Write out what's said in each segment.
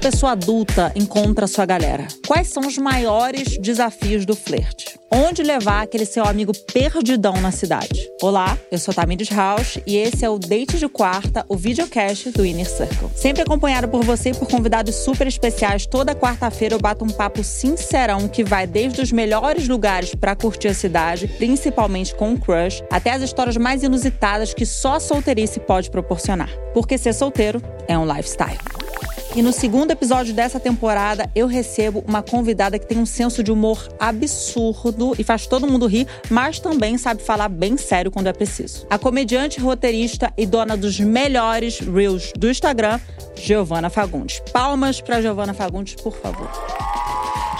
pessoa adulta encontra sua galera? Quais são os maiores desafios do flerte? Onde levar aquele seu amigo perdidão na cidade? Olá, eu sou Tamires House e esse é o Date de Quarta, o videocast do Inner Circle. Sempre acompanhado por você e por convidados super especiais, toda quarta-feira eu bato um papo sincerão que vai desde os melhores lugares para curtir a cidade, principalmente com o crush, até as histórias mais inusitadas que só solteirice pode proporcionar. Porque ser solteiro é um lifestyle. E no segundo episódio dessa temporada, eu recebo uma convidada que tem um senso de humor absurdo e faz todo mundo rir, mas também sabe falar bem sério quando é preciso. A comediante, roteirista e dona dos melhores reels do Instagram, Giovana Fagundes. Palmas para Giovana Fagundes, por favor.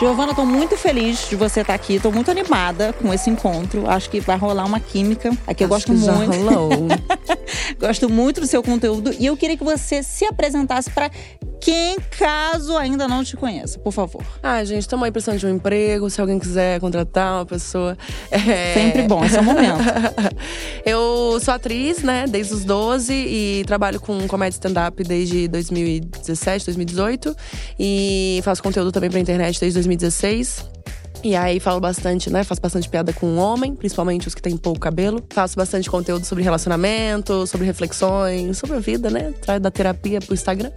Giovana, tô muito feliz de você estar aqui. Tô muito animada com esse encontro. Acho que vai rolar uma química. Aqui eu gosto que já muito. rolou. gosto muito do seu conteúdo e eu queria que você se apresentasse para quem, caso ainda não te conheça, por favor. Ah, gente, estamos aí precisando de um emprego. Se alguém quiser contratar uma pessoa. é- Sempre bom, esse é o momento. eu sou atriz, né, desde os 12 e trabalho com comédia stand-up desde 2017, 2018. E faço conteúdo também pra internet desde 2016. E aí falo bastante, né? Faço bastante piada com homem, principalmente os que têm pouco cabelo. Faço bastante conteúdo sobre relacionamento, sobre reflexões, sobre a vida, né? Traz da terapia pro Instagram.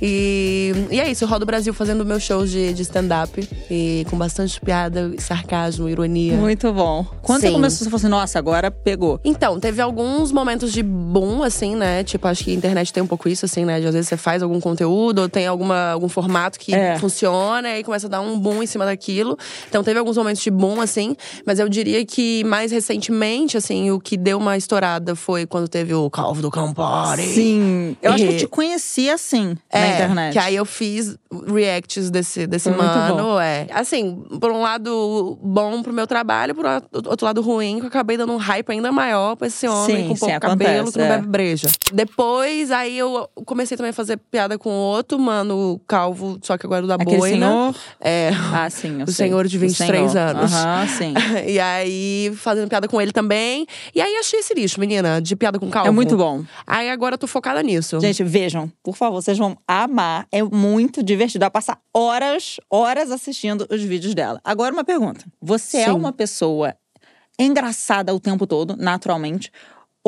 E, e é isso, eu rodo o Brasil fazendo meus shows de, de stand-up. E com bastante piada, sarcasmo, ironia. Muito bom. Quando você Sim. começou, você falou assim, nossa, agora pegou. Então, teve alguns momentos de boom, assim, né? Tipo, acho que a internet tem um pouco isso, assim, né? De às vezes você faz algum conteúdo ou tem alguma, algum formato que É. funciona e aí começa a dar um boom em cima daquilo. Então, teve alguns momentos de boom, assim. Mas eu diria que mais recentemente, assim, o que deu uma estourada foi quando teve o Calvo do Campari. Sim. Eu acho que eu E- te conheci assim na É, internet. Que aí eu fiz reacts desse, desse Foi mano. É. Assim, por um lado bom pro meu trabalho, por outro lado ruim, que eu acabei dando um hype ainda maior pra esse homem Sim, com pouco sim, cabelo acontece, que não é. bebe breja. Depois, aí eu comecei também a fazer piada com outro mano calvo, só que agora o da Aquele boina. senhor. É. Ah, sim, eu O sei. senhor de O 23 senhor. anos. Aham, sim. E aí, fazendo piada com ele também. E aí, achei esse lixo, menina, de piada com calvo. É muito bom. Aí agora eu tô focada nisso. Gente, vejam, por favor, vocês vão amar. É muito divertido. Vai passar horas, horas assistindo os vídeos dela. Agora, uma pergunta. Você é Sim. uma pessoa engraçada o tempo todo, naturalmente?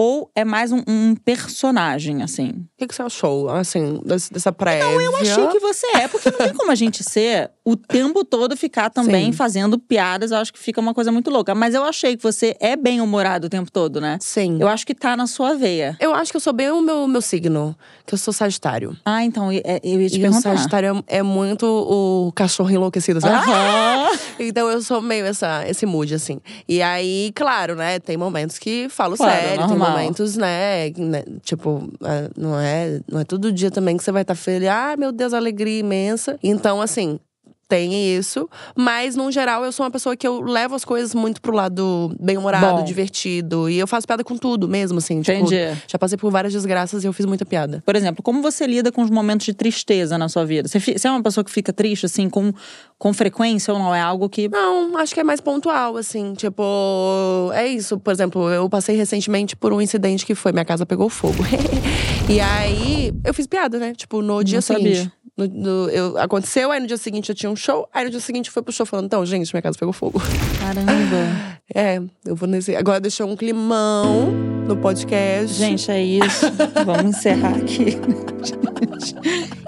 Ou é mais um, um personagem, assim? O que, que você achou, assim, dessa prévia? Eu achei que você é, porque não tem como a gente ser o tempo todo ficar também Sim. fazendo piadas. Eu acho que fica uma coisa muito louca. Mas eu achei que você é bem humorado o tempo todo, né? Sim. Eu acho que tá na sua veia. Eu acho que eu sou bem o meu, meu signo, que eu sou Sagitário. Ah, então eu, eu ia te E o perguntar. Sagitário é, é muito o cachorro enlouquecido, sabe? Aham. Então eu sou meio essa, esse mood, assim. E aí, claro, né, tem momentos que falo Claro, sério, tem normal. Momentos, né, né, tipo, é, não é, não é todo dia também que você vai estar feliz. Ah, meu Deus, alegria imensa. Então, assim. Tem isso, mas no geral eu sou uma pessoa que eu levo as coisas muito pro lado bem-humorado, divertido. E eu faço piada com tudo mesmo, assim. Tipo, Entendi. já passei por várias desgraças e eu fiz muita piada. Por exemplo, como você lida com os momentos de tristeza na sua vida? Você, você é uma pessoa que fica triste, assim, com, com frequência ou não? É algo que. Não, acho que é mais pontual, assim. Tipo, é isso. Por exemplo, eu passei recentemente por um incidente que foi: minha casa pegou fogo. e aí, eu fiz piada, né? Tipo, no dia sabia. seguinte. No- no- eu, aconteceu, aí no dia seguinte eu tinha um show. Aí no dia seguinte eu fui pro show falando: então, gente, minha casa pegou fogo. Caramba. É, eu vou nesse. Agora deixou um climão no podcast. Gente, é isso. Vamos encerrar aqui.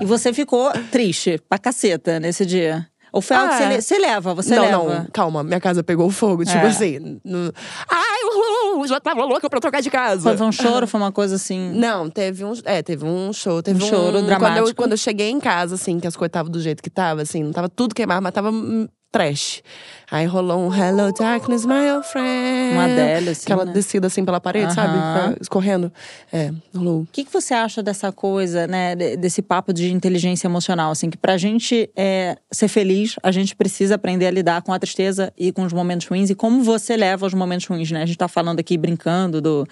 e você ficou triste pra caceta nesse dia? Ou foi algo Ah, que você, é. le- você leva? Você não, leva? não, calma, minha casa pegou fogo. Tipo É. assim. no- Ai, eu já tava louca pra trocar de casa. Foi, foi um choro? Foi uma coisa assim. Não, teve um. É, teve um show. Teve Um um, choro Quando dramático. eu, quando eu cheguei em casa, assim, que as coisas estavam do jeito que tava, assim, não tava tudo queimado, mas tava hum, trash. Aí rolou um Hello Darkness, my old friend. Uma Adele, assim, Aquela né? descida assim pela parede, sabe? Escorrendo. É, rolou. O que, que você acha dessa coisa, né, de- desse papo de inteligência emocional, assim, que pra gente é, ser feliz, a gente precisa aprender a lidar com a tristeza e com os momentos ruins e como você leva os momentos ruins, né? A gente tá falando aqui brincando do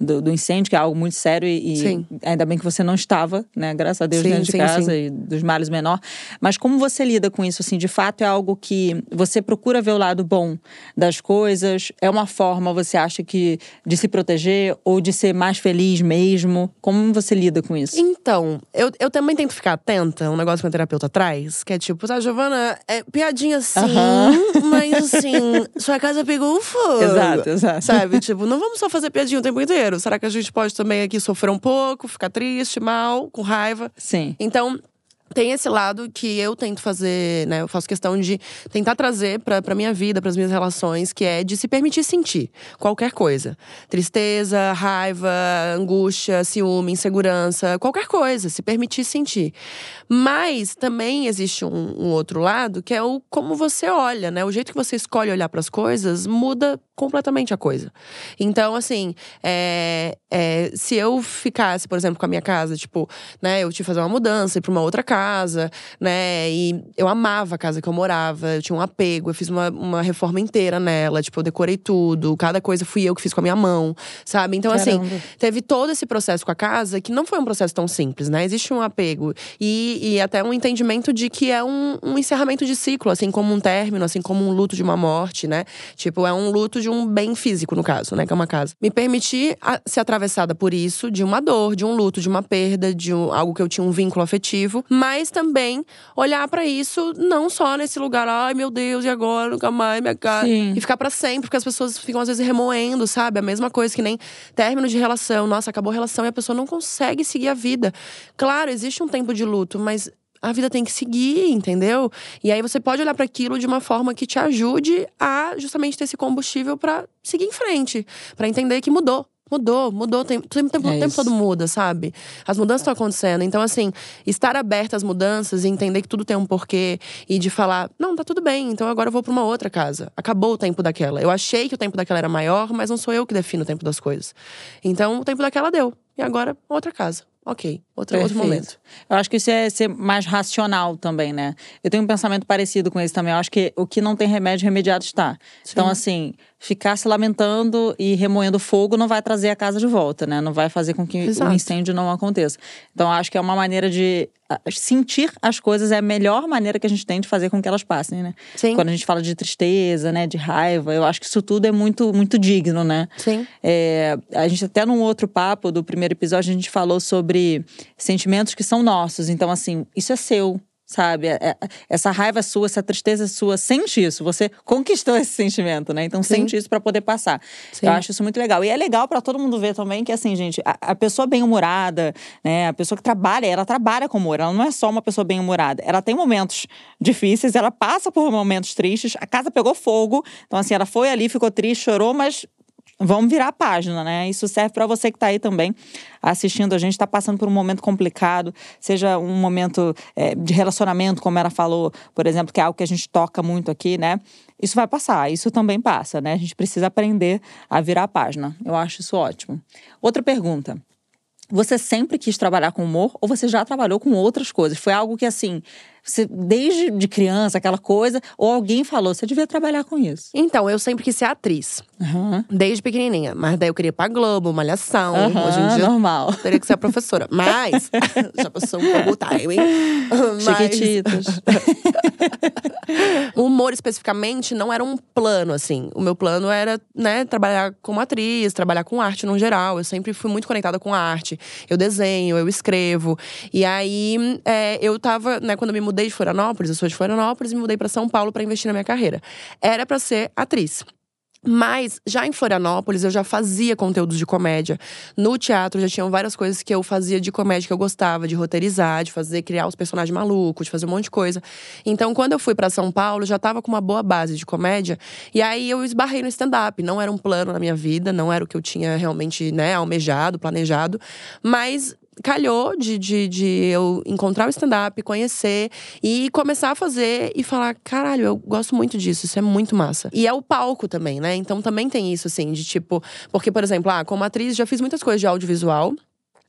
do, do, incêndio, que é algo muito sério e, e ainda bem que você não estava, né? Graças a Deus, sim, dentro de sim, casa sim. e dos males menor. Mas como você lida com isso, assim, de fato é algo que você procura ver o lado bom das coisas? É uma forma, você acha que, de se proteger ou de ser mais feliz mesmo? Como você lida com isso? Então, eu, eu também tento ficar atenta, um negócio que meu terapeuta traz, que é tipo, tá, Giovana, é piadinha sim, mas assim, sua casa pegou fogo. Exato, exato. Sabe? Tipo, não vamos só fazer piadinha o tempo inteiro. Será que a gente pode também aqui sofrer um pouco, ficar triste, mal, com raiva? Sim. Então, tem esse lado que eu tento fazer, né? Eu faço questão de tentar trazer pra minha vida, para as minhas relações, que é de se permitir sentir qualquer coisa. Tristeza, raiva, angústia, ciúme, insegurança, qualquer coisa, se permitir sentir. Mas também existe um, um outro lado, que é o como você olha, né? O jeito que você escolhe olhar para as coisas muda completamente a coisa. Então, assim, é, é, se eu ficasse, por exemplo, com a minha casa, tipo, né, eu que fazer uma mudança, ir pra uma outra casa, né, e eu amava a casa que eu morava, eu tinha um apego, eu fiz uma, uma reforma inteira nela, tipo, eu decorei tudo, cada coisa fui eu que fiz com a minha mão, sabe? Então, assim, Caramba. assim, teve todo esse processo com a casa que não foi um processo tão simples, né? Existe um apego e, e até um entendimento de que é um, um encerramento de ciclo, assim como um término, assim como um luto de uma morte, né? Tipo, é um luto de um bem físico, no caso, né? Que é uma casa. Me permitir ser atravessada por isso, de uma dor, de um luto, de uma perda, de um, algo que eu tinha um vínculo afetivo, mas também olhar para isso não só nesse lugar, ai meu Deus, e agora? Nunca mais, minha cara. Sim. E ficar para sempre, porque as pessoas ficam às vezes remoendo, sabe? A mesma coisa que nem término de relação. Nossa, acabou a relação e a pessoa não consegue seguir a vida. Claro, existe um tempo de luto, mas a vida tem que seguir, entendeu? E aí você pode olhar para aquilo de uma forma que te ajude a justamente ter esse combustível para seguir em frente, para entender que mudou. Mudou, mudou. O tempo, tempo, tempo, é tempo todo muda, sabe? As mudanças estão acontecendo. Então, assim, estar aberta às mudanças e entender que tudo tem um porquê e de falar, não, tá tudo bem, então agora eu vou para uma outra casa. Acabou o tempo daquela. Eu achei que o tempo daquela era maior, mas não sou eu que defino o tempo das coisas. Então, o tempo daquela deu. E agora, outra casa ok, outro, outro momento. Eu acho que isso é ser mais racional também, né? Eu tenho um pensamento parecido com esse também. Eu acho que o que não tem remédio, remediado está. Sim. Então, assim, ficar se lamentando e remoendo fogo não vai trazer a casa de volta, né? Não vai fazer com que Exato. o incêndio não aconteça. Então, acho que é uma maneira de sentir as coisas é a melhor maneira que a gente tem de fazer com que elas passem, né? Sim. Quando a gente fala de tristeza, né, de raiva, eu acho que isso tudo é muito muito digno, né? Sim. É, a gente até num outro papo do primeiro episódio a gente falou sobre sentimentos que são nossos. Então, assim, isso é seu sabe? É, é, essa raiva sua, essa tristeza sua, sente isso. Você conquistou esse sentimento, né? Então Sim. sente isso para poder passar. Sim. Eu acho isso muito legal. E é legal para todo mundo ver também que, assim, gente, a, a pessoa bem-humorada, né? A pessoa que trabalha, ela trabalha com humor. Ela não é só uma pessoa bem-humorada. Ela tem momentos difíceis, ela passa por momentos tristes. A casa pegou fogo. Então, assim, ela foi ali, ficou triste, chorou, mas vamos virar a página, né? Isso serve para você que está aí também assistindo a gente, está passando por um momento complicado, seja um momento é, de relacionamento, como ela falou, por exemplo, que é algo que a gente toca muito aqui, né? Isso vai passar, isso também passa, né? A gente precisa aprender a virar a página. Eu acho isso ótimo. Outra pergunta. Você sempre quis trabalhar com humor ou você já trabalhou com outras coisas? Foi algo que, assim, você, desde de criança, aquela coisa, ou alguém falou, você devia trabalhar com isso? Então, eu sempre quis ser atriz. Uhum. Desde pequenininha. Mas daí eu queria ir pra Globo, Malhação. Uhum, Hoje em dia, normal. teria que ser a professora. Mas, já passou um pouco o timing. Chiquititas. o humor, especificamente, não era um plano, assim. O meu plano era, né, trabalhar como atriz, trabalhar com arte no geral. Eu sempre fui muito conectada com a arte. Eu desenho, eu escrevo. E aí, é, eu tava, né, quando eu me mudei de Florianópolis, eu sou de Florianópolis e me mudei para São Paulo para investir na minha carreira. Era para ser atriz. Mas já em Florianópolis eu já fazia conteúdos de comédia. No teatro já tinham várias coisas que eu fazia de comédia que eu gostava, de roteirizar, de fazer, criar os personagens malucos, de fazer um monte de coisa. Então, quando eu fui para São Paulo, já tava com uma boa base de comédia. E aí eu esbarrei no stand-up. Não era um plano na minha vida, não era o que eu tinha realmente, né, almejado, planejado. Mas calhou de, de, de eu encontrar o stand-up, conhecer e começar a fazer e falar: caralho, eu gosto muito disso, isso é muito massa. E é o palco também, né? Então também tem isso, assim, de tipo. Porque, por exemplo, ah, como atriz já fiz muitas coisas de audiovisual.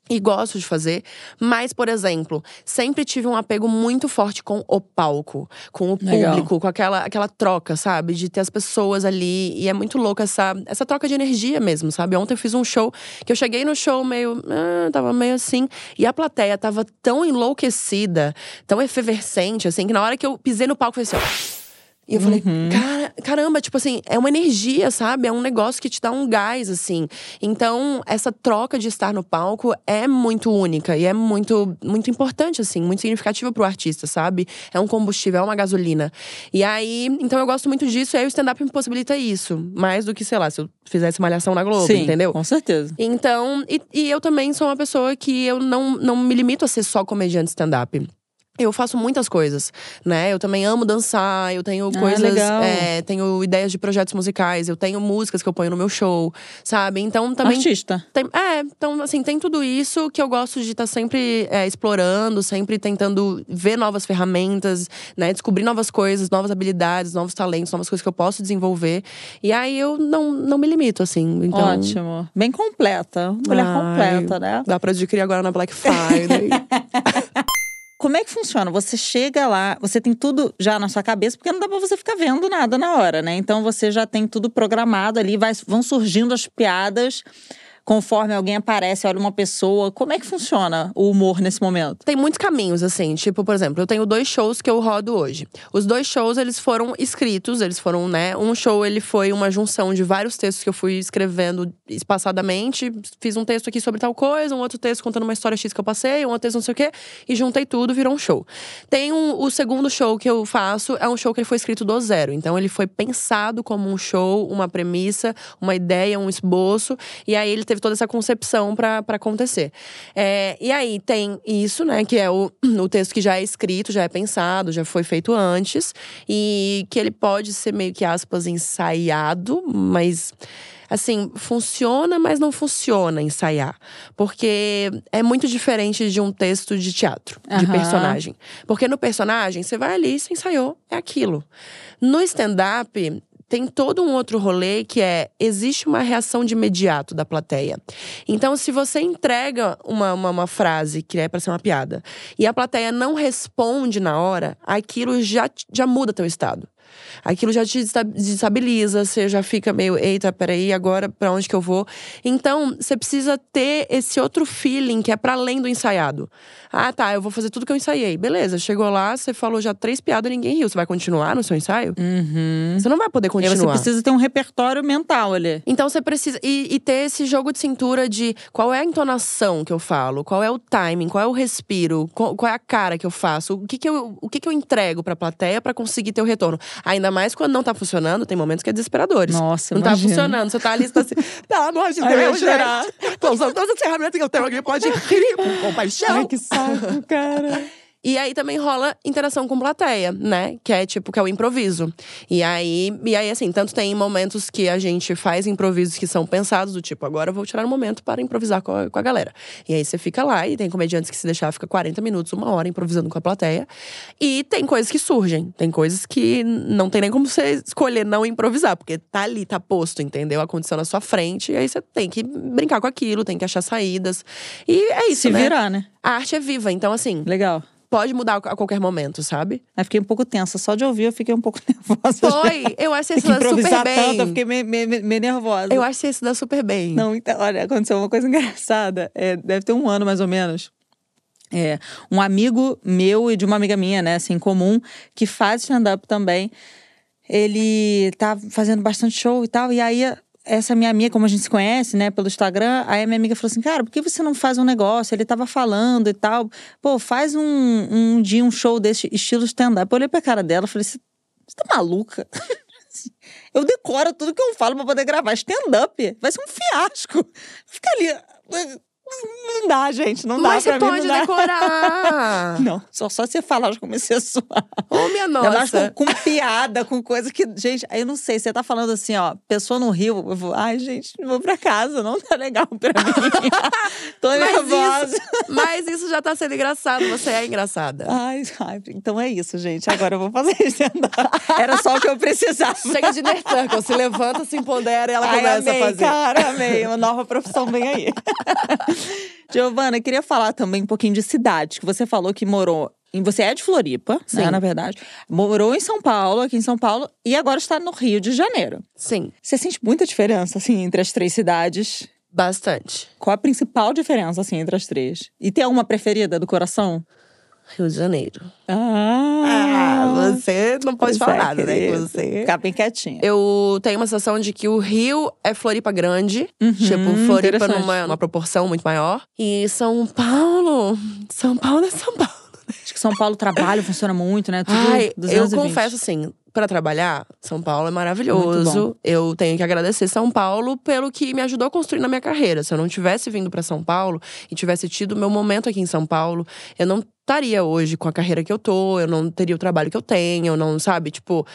E gosto de fazer, mas, por exemplo, sempre tive um apego muito forte com o palco, com o Legal. público, com aquela, aquela troca, sabe? De ter as pessoas ali. E é muito louco essa, essa troca de energia mesmo, sabe? Ontem eu fiz um show que eu cheguei no show meio. Ah, tava meio assim. E a plateia tava tão enlouquecida, tão efervescente, assim, que na hora que eu pisei no palco, eu falei assim, ó. E eu falei, cara, caramba, tipo assim, é uma energia, sabe? É um negócio que te dá um gás, assim. Então, essa troca de estar no palco é muito única e é muito, muito importante, assim, muito significativa pro artista, sabe? É um combustível, é uma gasolina. E aí, então eu gosto muito disso, e aí o stand-up me possibilita isso. Mais do que, sei lá, se eu fizesse malhação na Globo, Sim, entendeu? com certeza. Então, e, e eu também sou uma pessoa que eu não, não me limito a ser só comediante stand-up. Eu faço muitas coisas, né? Eu também amo dançar, eu tenho Ah, coisas. é, tenho ideias de projetos musicais, eu tenho músicas que eu ponho no meu show, sabe? Então também. Artista. Tem, é, então, assim, tem tudo isso que eu gosto de estar sempre é, explorando, sempre tentando ver novas ferramentas, né? Descobrir novas coisas, novas habilidades, novos talentos, novas coisas que eu posso desenvolver. E aí eu não, não me limito, assim. Então, Ótimo. Bem completa. Mulher Ai, completa, né? Dá pra adquirir agora na Black Friday. Como é que funciona? Você chega lá, você tem tudo já na sua cabeça, porque não dá pra você ficar vendo nada na hora, né? Então você já tem tudo programado ali, vai, vão surgindo as piadas conforme alguém aparece, olha uma pessoa. Como é que funciona o humor nesse momento? Tem muitos caminhos, assim. Tipo, por exemplo, eu tenho dois shows que eu rodo hoje. Os dois shows, eles foram escritos, eles foram, né? Um show, ele foi uma junção de vários textos que eu fui escrevendo espaçadamente. Fiz um texto aqui sobre tal coisa, um outro texto contando uma história X que eu passei, um outro texto não sei o quê. E juntei tudo, virou um show. Tem um, o segundo show que eu faço, é um show que ele foi escrito do zero. Então, ele foi pensado como um show, uma premissa, uma ideia, um esboço. E aí, ele teve toda essa concepção para acontecer. É, e aí tem isso, né, que é o, o texto que já é escrito, já é pensado, já foi feito antes, e que ele pode ser meio que aspas ensaiado, mas assim, funciona, mas não funciona ensaiar. Porque é muito diferente de um texto de teatro, de Aham. personagem. Porque no personagem, você vai ali, você ensaiou, é aquilo. No stand-up, tem todo um outro rolê que é existe uma reação de imediato da plateia. Então, se você entrega uma, uma, uma frase que é para ser uma piada e a plateia não responde na hora, aquilo já, já muda teu estado. Aquilo já te desestabiliza, você já fica meio, eita, peraí, agora pra onde que eu vou? Então, você precisa ter esse outro feeling que é pra além do ensaiado. Ah, tá, eu vou fazer tudo que eu ensaiei. Beleza, chegou lá, você falou já três piadas e ninguém riu. Você vai continuar no seu ensaio? Você não vai poder E continuar. você precisa ter um repertório mental ali. Então você precisa. E, e ter esse jogo de cintura de qual é a entonação que eu falo, qual é o timing, qual é o respiro, qual, qual é a cara que eu faço, o que, que, eu, o que, que eu entrego pra plateia pra conseguir ter o retorno. Ainda mais quando não tá funcionando, tem momentos que é desesperadores. Nossa, Não tá imagino. funcionando. Você tá ali, você tá assim. Pelo amor de Ai, eu Deus, chorar. gente. Tô usando todas as ferramentas que eu tenho aqui, pode rir com compaixão. saco, cara. E aí também rola interação com plateia, né? Que é tipo, que é o improviso. E aí, e aí, assim, tanto tem momentos que a gente faz improvisos que são pensados, do tipo, agora eu vou tirar um momento para improvisar com a, com a galera. E aí você fica lá, e tem comediantes que se deixar fica 40 minutos, uma hora improvisando com a plateia. E tem coisas que surgem, tem coisas que não tem nem como você escolher não improvisar, porque tá ali, tá posto, entendeu? Aconteceu na sua frente, e aí você tem que brincar com aquilo, tem que achar saídas. E é isso, Se né? virar, né? A arte é viva, então assim, Legal. Pode mudar a qualquer momento, sabe? Aí fiquei um pouco tensa. Só de ouvir, eu fiquei um pouco nervosa. Foi, eu acho que dá super bem. tanto, eu fiquei meio, meio- meio nervosa. Eu acho esse dá super bem. Não, então, olha, aconteceu uma coisa engraçada. É, deve ter um ano, mais ou menos. É, um amigo meu e de uma amiga minha, né, assim, comum, que faz stand-up também. Ele tá fazendo bastante show e tal. E aí, essa minha amiga, como a gente se conhece, né, pelo Instagram, aí a minha amiga falou assim: Cara, por que você não faz um negócio? Ele tava falando e tal. Pô, faz um, um dia um show desse estilo stand-up. Eu olhei pra cara dela e falei: Você tá maluca? Eu decoro tudo que eu falo pra poder gravar stand-up. Vai ser um fiasco. Fica ali. Não dá, gente. Não dá Mas pra você mim. pode não dá. decorar. Não, só, só você falar, eu já comecei a suar. Ô, minha Eu acho nossa. com, com piada, com coisa que. Gente, eu não sei. Você tá falando assim, ó, pessoa no Rio, eu vou, ai, gente, vou pra casa, não tá legal pra mim. Tô Mas nervosa. isso, mas isso já tá sendo engraçado. Você é engraçada. Ai, ai, então é isso, gente. Agora eu vou fazer isso. Era só o que eu precisava. Chega de circle, se levanta, se empodera e ela Ai, começa amei, a fazer. cara, amei. Uma nova profissão vem aí. Giovana, eu queria falar também um pouquinho de cidade, que você falou que morou. em- Você é de Floripa, né, Sim. na verdade. Morou em São Paulo, aqui em São Paulo, e agora está no Rio de Janeiro. Sim, Você sente muita diferença, assim, entre as três cidades? bastante. Qual a principal diferença, assim, entre as três? E tem alguma preferida do coração? Rio de Janeiro. Ah, você não pode falar é, nada, né? que querida. Você. Ficar bem quietinha. Eu tenho uma sensação de que o Rio é Floripa grande. Uhum, tipo, Floripa numa, numa proporção muito maior. E São Paulo. São Paulo é São Paulo. Acho que São Paulo, o trabalho funciona muito, né? Tudo Ai, eu 220. confesso assim, pra trabalhar, São Paulo é maravilhoso. Eu tenho que agradecer São Paulo pelo que me ajudou a construir na minha carreira. Se eu não tivesse vindo pra São Paulo e tivesse tido meu momento aqui em São Paulo, eu não estaria hoje com a carreira que eu tô, eu não teria o trabalho que eu tenho, eu não, sabe, tipo,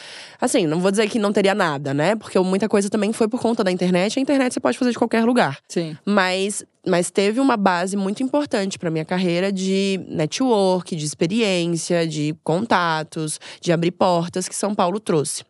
assim, não vou dizer que não teria nada, né? Porque muita coisa também foi por conta da internet. A internet você pode fazer de qualquer lugar. Sim. Mas, mas teve uma base muito importante para minha carreira de network, de experiência, de contatos, de abrir portas que São Paulo trouxe.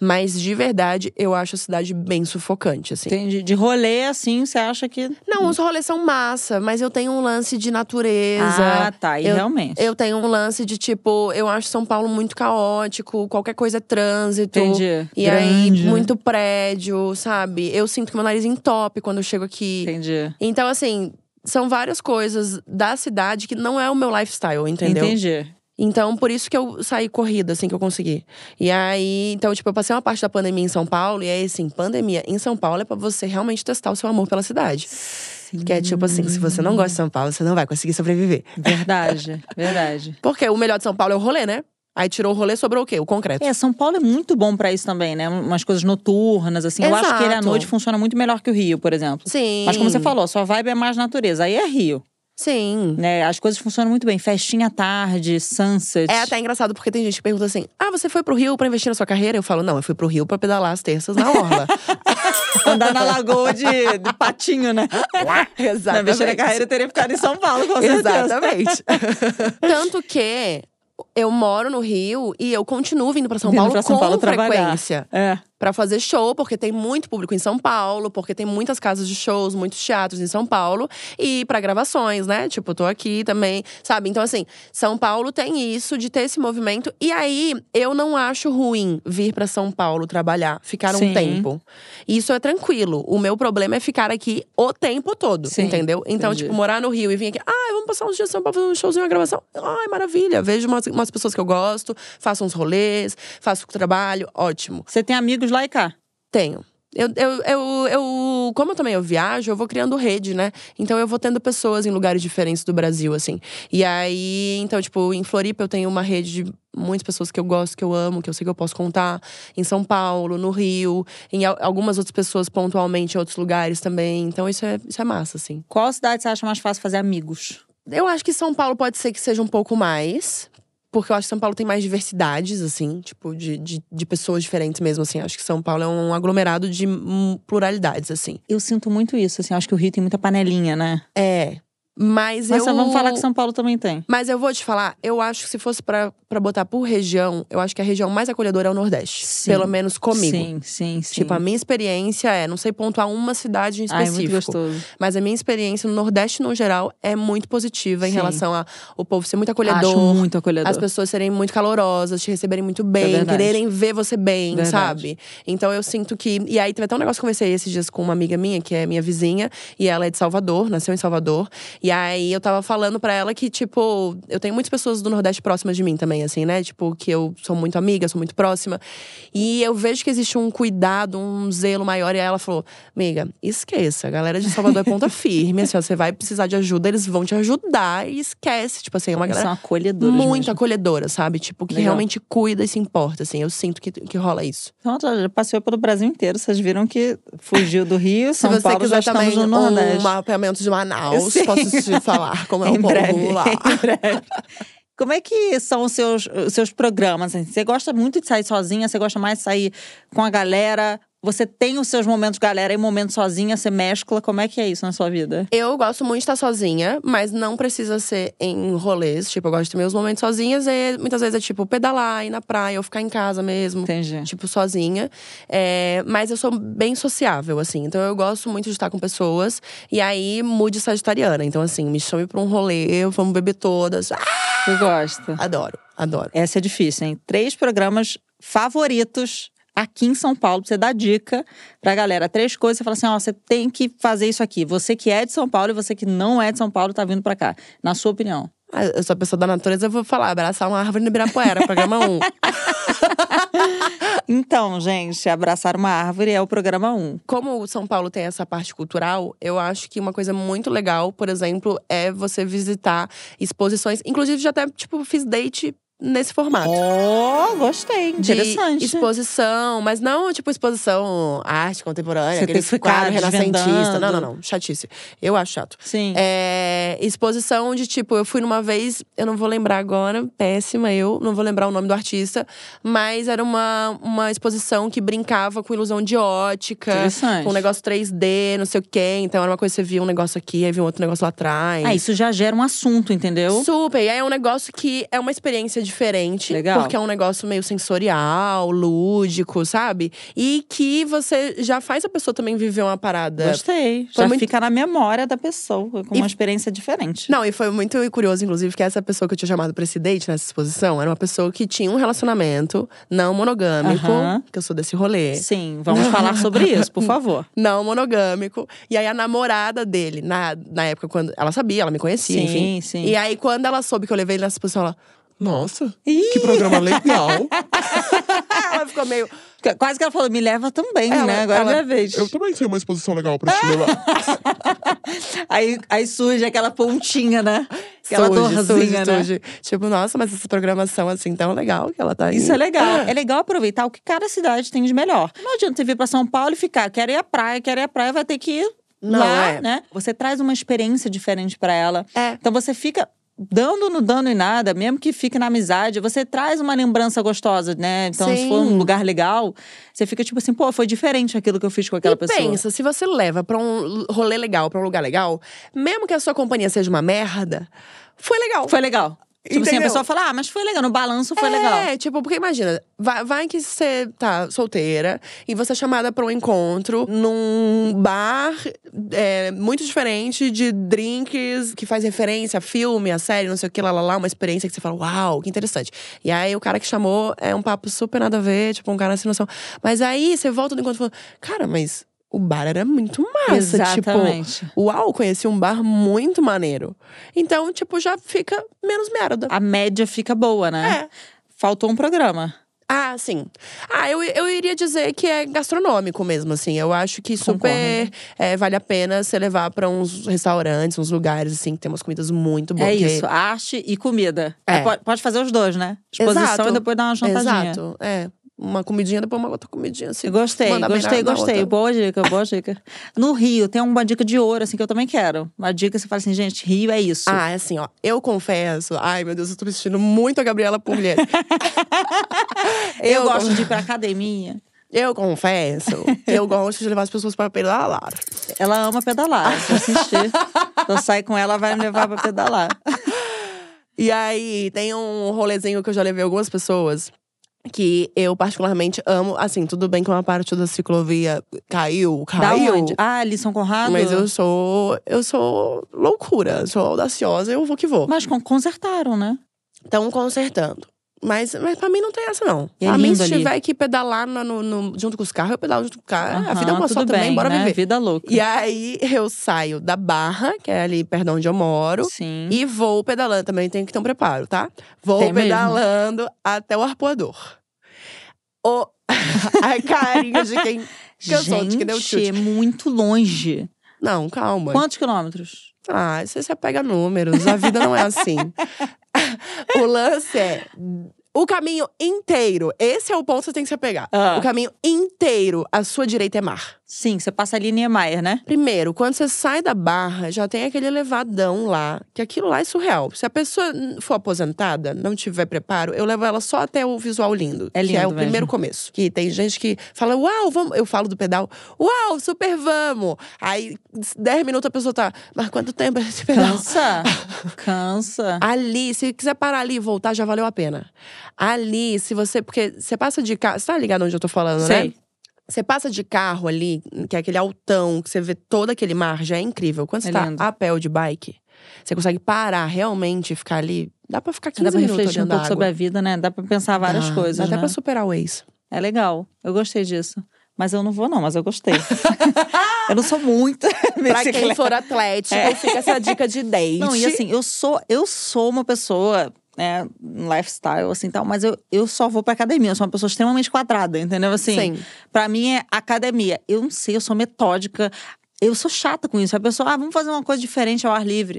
Mas de verdade, eu acho a cidade bem sufocante, assim. Entendi. De rolê, assim, você acha que. Não, os rolês são massa, mas eu tenho um lance de natureza. Ah, tá. E eu- realmente. Eu tenho um lance de tipo, eu acho São Paulo muito caótico, qualquer coisa é trânsito. Entendi. E Grande, aí, né? muito prédio, sabe? Eu sinto que meu nariz entope quando eu chego aqui. Entendi. Então, assim, são várias coisas da cidade que não é o meu lifestyle, entendeu? Entendi. Então, por isso que eu saí corrida, assim, que eu consegui. E aí, então, tipo, eu passei uma parte da pandemia em São Paulo, e aí, assim, pandemia em São Paulo é pra você realmente testar o seu amor pela cidade. Que é tipo assim, se você não gosta de São Paulo, você não vai conseguir sobreviver. Verdade, verdade. Porque o melhor de São Paulo é o rolê, né? Aí tirou o rolê, sobrou o quê? O concreto. É, São Paulo é muito bom pra isso também, né? Umas coisas noturnas, assim. Eu acho que ele à Exato. noite funciona muito melhor que o Rio, por exemplo. Sim. Mas como você falou, sua vibe é mais natureza. Aí é Rio, Sim. né? As coisas funcionam muito bem. Festinha à tarde, sunset. É até engraçado porque tem gente que pergunta assim: ah, você foi pro Rio pra investir na sua carreira? Eu falo, não, eu fui pro Rio pra pedalar as terças na orla. Andar na lagoa de, de patinho, né? Na Exatamente. na carreira, eu teria ficado em São Paulo, com certeza. Exatamente. Tanto que eu moro no Rio e eu continuo vindo pra São Vindo Paulo pra São com Paulo trabalhar. frequência. É. Pra fazer show, porque tem muito público em São Paulo, porque tem muitas casas de shows, muitos teatros em São Paulo. E pra gravações, né? Tipo, tô aqui também, sabe? Então, assim, São Paulo tem isso de ter esse movimento. E aí, eu não acho ruim vir pra São Paulo trabalhar, ficar Sim. um tempo. Isso é tranquilo. O meu problema é ficar aqui o tempo todo, Sim, entendeu? Então, entendi. tipo, morar no Rio e vir aqui, ah, vamos passar uns dias em São Paulo fazer um showzinho, uma gravação. Ai, maravilha. Vejo umas, umas pessoas que eu gosto, faço uns rolês, faço trabalho, ótimo. Você tem amigos lá e cá? Tenho. Eu, eu, eu, eu, como eu também eu viajo, eu vou criando rede, né? Então eu vou tendo pessoas em lugares diferentes do Brasil, assim. E aí, então, tipo, em Floripa eu tenho uma rede de muitas pessoas que eu gosto, que eu amo, que eu sei que eu posso contar. Em São Paulo, no Rio, em al- algumas outras pessoas pontualmente em outros lugares também. Então isso é, isso é massa, assim. Qual cidade você acha mais fácil fazer amigos? Eu acho que São Paulo pode ser que seja um pouco mais. Porque eu acho que São Paulo tem mais diversidades, assim, tipo, de, de, de pessoas diferentes mesmo, assim. Acho que São Paulo é um aglomerado de hum, pluralidades, assim. Eu sinto muito isso, assim. Acho que o Rio tem muita panelinha, né? É. Mas, Mas eu. só vamos falar que São Paulo também tem. Mas eu vou te falar, eu acho que se fosse pra, pra botar por região, eu acho que a região mais acolhedora é o Nordeste. Sim. Pelo menos comigo. Sim, sim, sim. Tipo, a minha experiência é, não sei pontuar uma cidade em Ai, específico. muito gostoso. Mas a minha experiência no Nordeste, no geral, é muito positiva em Sim. relação a o povo ser muito acolhedor. Acho muito acolhedor. As pessoas serem muito calorosas, te receberem muito É bem, verdade. quererem ver você bem, Verdade. sabe? Então eu sinto que. E aí teve até um negócio que eu conversei esses dias com uma amiga minha, que é minha vizinha, e ela é de Salvador, nasceu em Salvador. E aí eu tava falando pra ela que, tipo, eu tenho muitas pessoas do Nordeste próximas de mim também, assim, né? Tipo, que eu sou muito amiga, sou muito próxima. E eu vejo que existe um cuidado, um zelo maior. E aí ela falou: Amiga, esqueça, a galera de Salvador é ponta firme. Assim, ó, você vai precisar de ajuda, eles vão te ajudar e esquece. Tipo assim, é uma Eles galera são acolhedores muito mesmo. acolhedora, sabe? Tipo, que Legal. realmente cuida e se importa, assim. Eu sinto que, que rola isso. Então, já passeou pelo Brasil inteiro. Vocês viram que fugiu do Rio, São Se você Paulo, já quiser estamos no Nordeste. um mapeamento de Manaus, posso te falar como é o povo breve, lá. Como é que são os seus, os seus programas? assim? Você gosta muito de sair sozinha? Você gosta mais de sair com a galera? Você tem os seus momentos galera e momentos sozinha, você mescla. Como é que é isso na sua vida? Eu gosto muito de estar sozinha, mas não precisa ser em rolês. Tipo, eu gosto de ter meus momentos sozinhas e muitas vezes é tipo pedalar, ir na praia ou ficar em casa mesmo. Entendi. Tipo, sozinha. É, mas eu sou bem sociável, assim. Então eu gosto muito de estar com pessoas. E aí, mude sagitariana. Então, assim, me chame pra um rolê, vamos beber todas. Ah! Você gosta? Adoro, adoro. Essa é difícil, hein? Três programas favoritos aqui em São Paulo, pra você dar dica pra galera. Três coisas, você fala assim, ó, você tem que fazer isso aqui. Você que é de São Paulo e você que não é de São Paulo tá vindo pra cá. Na sua opinião. Ah, Eu sou a pessoa da natureza, eu vou falar, abraçar uma árvore no Ibirapuera, programa 1. Então, gente, Abraçar uma Árvore é o programa 1. Como o São Paulo tem essa parte cultural, eu acho que uma coisa muito legal, por exemplo, é você visitar exposições. Inclusive, já até, tipo, fiz date nesse formato. Oh, gostei. de Interessante. exposição, mas não tipo exposição arte contemporânea, Você aquele quadro renascentista. Não, não, não. Chatice. Eu acho chato. Sim. É, exposição de tipo, eu fui numa vez, eu não vou lembrar agora, péssima eu, não vou lembrar o nome do artista, mas era uma, uma exposição que brincava com ilusão de ótica, Interessante. com um negócio 3D, não sei o quê. Então era uma coisa que você via um negócio aqui, aí via um outro negócio lá atrás. Ah, isso já gera um assunto, entendeu? Super. E aí é um negócio que é uma experiência diferente. Legal. Porque é um negócio meio sensorial, lúdico, sabe? E que você já faz a pessoa também viver uma parada. Gostei. Foi Já muito- fica na memória da pessoa, com E- uma experiência diferente. Não, e foi muito curioso, inclusive, que essa pessoa que eu tinha chamado pra esse date nessa exposição era uma pessoa que tinha um relacionamento não monogâmico, Aham. que eu sou desse rolê. Sim, vamos falar sobre isso, por favor. Não monogâmico. E aí a namorada dele, na, na época, quando. Ela sabia, ela me conhecia, Sim, enfim. sim. E aí, quando ela soube que eu levei ele nessa exposição, ela. Nossa, Ih! que programa legal. ela ficou meio. Quase que ela falou, me leva também, Ela- né? Agora é ela- minha vez. Eu também tenho uma exposição legal pra te levar. Aí, aí surge aquela pontinha, né? Aquela Surge, dorzinha, surge, né? surge. Tipo, nossa, mas essa programação assim tão legal que ela tá aí. Isso é legal. É legal aproveitar o que cada cidade tem de melhor. Não adianta você vir pra São Paulo e ficar, quero ir à praia, quero ir à praia, vai ter que ir Não, lá, é. né? Você traz uma experiência diferente pra ela. É. Então você fica dando no dano em nada, mesmo que fique na amizade, você traz uma lembrança gostosa, né? Então, se Sim. for um lugar legal, você fica tipo assim, pô, foi diferente aquilo que eu fiz com aquela e pessoa. pensa, se você leva pra um rolê legal, pra um lugar legal, mesmo que a sua companhia seja uma merda, foi legal. Foi legal. Tipo assim, a Entendeu? pessoa fala, ah, mas foi legal, no balanço foi é, legal. tipo, porque imagina, vai, vai que você tá solteira e você é chamada pra um encontro num bar é, muito diferente de drinks que faz referência a filme, a série, não sei o que, lá, lá, lá, uma experiência que você fala, uau, que interessante. E aí o cara que chamou é um papo super nada a ver, tipo, um cara sem noção. Mas aí você volta do encontro e fala, cara, mas o bar era muito massa. Exatamente. Tipo, uau, conheci um bar muito maneiro. Então, tipo, já fica menos merda. A média fica boa, né? É. Faltou um programa. Ah, sim. Ah, eu, eu iria dizer que é gastronômico mesmo, assim. Eu acho que super é, vale a pena você levar pra uns restaurantes, uns lugares, assim, que tem umas comidas muito boas. É porque- isso, arte e comida. É. Pode, pode fazer os dois, né? Exposição Exato. e depois dar uma jantadinha. Exato, é. Uma comidinha, depois uma outra comidinha, assim. Eu Gostei, gostei, gostei. Boa dica, boa dica. No Rio, tem uma dica de ouro, assim, que eu também quero. Uma dica que você fala assim, gente, Rio é isso. Ah, é assim, ó. Eu confesso. Ai, meu Deus, eu tô me sentindo muito a Gabriela por mulher. eu, gosto de ir pra academia. Eu confesso. eu gosto de levar as pessoas para pedalar. Ela ama pedalar. Se eu assistir, eu sair com ela, vai me levar pra pedalar. E aí, tem um rolezinho que eu já levei algumas pessoas. Que eu particularmente amo. Assim, tudo bem que uma parte da ciclovia caiu, Da caiu. onde? Ah, ali São Conrado? Mas eu sou. Eu sou loucura, sou audaciosa, eu vou que vou. Mas con- consertaram, né? Estão consertando. Mas, mas pra mim não tem essa, não. E é pra mim, se ali. tiver que pedalar no, no- junto com os carros, eu pedalo junto com o carro. a vida é uma só tudo também, bem, bora né? viver. Vida louca. E aí eu saio da barra, que é ali perto de onde eu moro. Sim. E vou pedalando também, tem que ter um preparo, tá? Vou Tem mesmo. pedalando até o arpoador. O... a carinha de quem cansou, de quem deu Gente, é chute. muito longe. Não, calma. Quantos quilômetros? Ah, você você pega números, a vida não é assim. o lance é. O caminho inteiro, esse é o ponto que você tem que se apegar. Ah. O caminho inteiro, à sua direita é mar. Sim, você passa ali em Niemeyer, né? Primeiro, quando você sai da barra, já tem aquele elevadão lá, que aquilo lá é surreal. Se a pessoa for aposentada, não tiver preparo, eu levo ela só até o visual lindo. É Que é lindo o primeiro mesmo. começo. Que tem gente que fala, uau, vamos. Eu falo do pedal, uau, super vamos. Aí, 10 minutos a pessoa tá, mas quanto tempo é esse pedal? Cansa. Cansa. Ali, se quiser parar ali e voltar, já valeu a pena. Ali, se você. Porque você passa de carro. Você tá ligado onde eu tô falando, né? Você passa de carro ali, que é aquele altão, que você vê todo aquele mar, já é incrível. Quando você É tá lindo. a pé ou de bike, você consegue parar realmente e ficar ali. Dá pra ficar 15 Dá pra minutos refletir um pouco sobre a vida, né? Dá pra pensar várias Dá, coisas, Dá até né? pra superar o ex. É legal. Eu gostei disso. Mas eu não vou, não, mas eu gostei. eu não sou muito Pra quem for atlético, fica essa dica de date. Não, e assim, eu sou, eu sou uma pessoa, né, um lifestyle, assim, tal, mas eu, eu só vou pra academia. Eu sou uma pessoa extremamente quadrada, entendeu? Assim, Sim. pra mim é academia. Eu não sei, eu sou metódica. Eu sou chata com isso. A pessoa, ah, vamos fazer uma coisa diferente ao ar livre.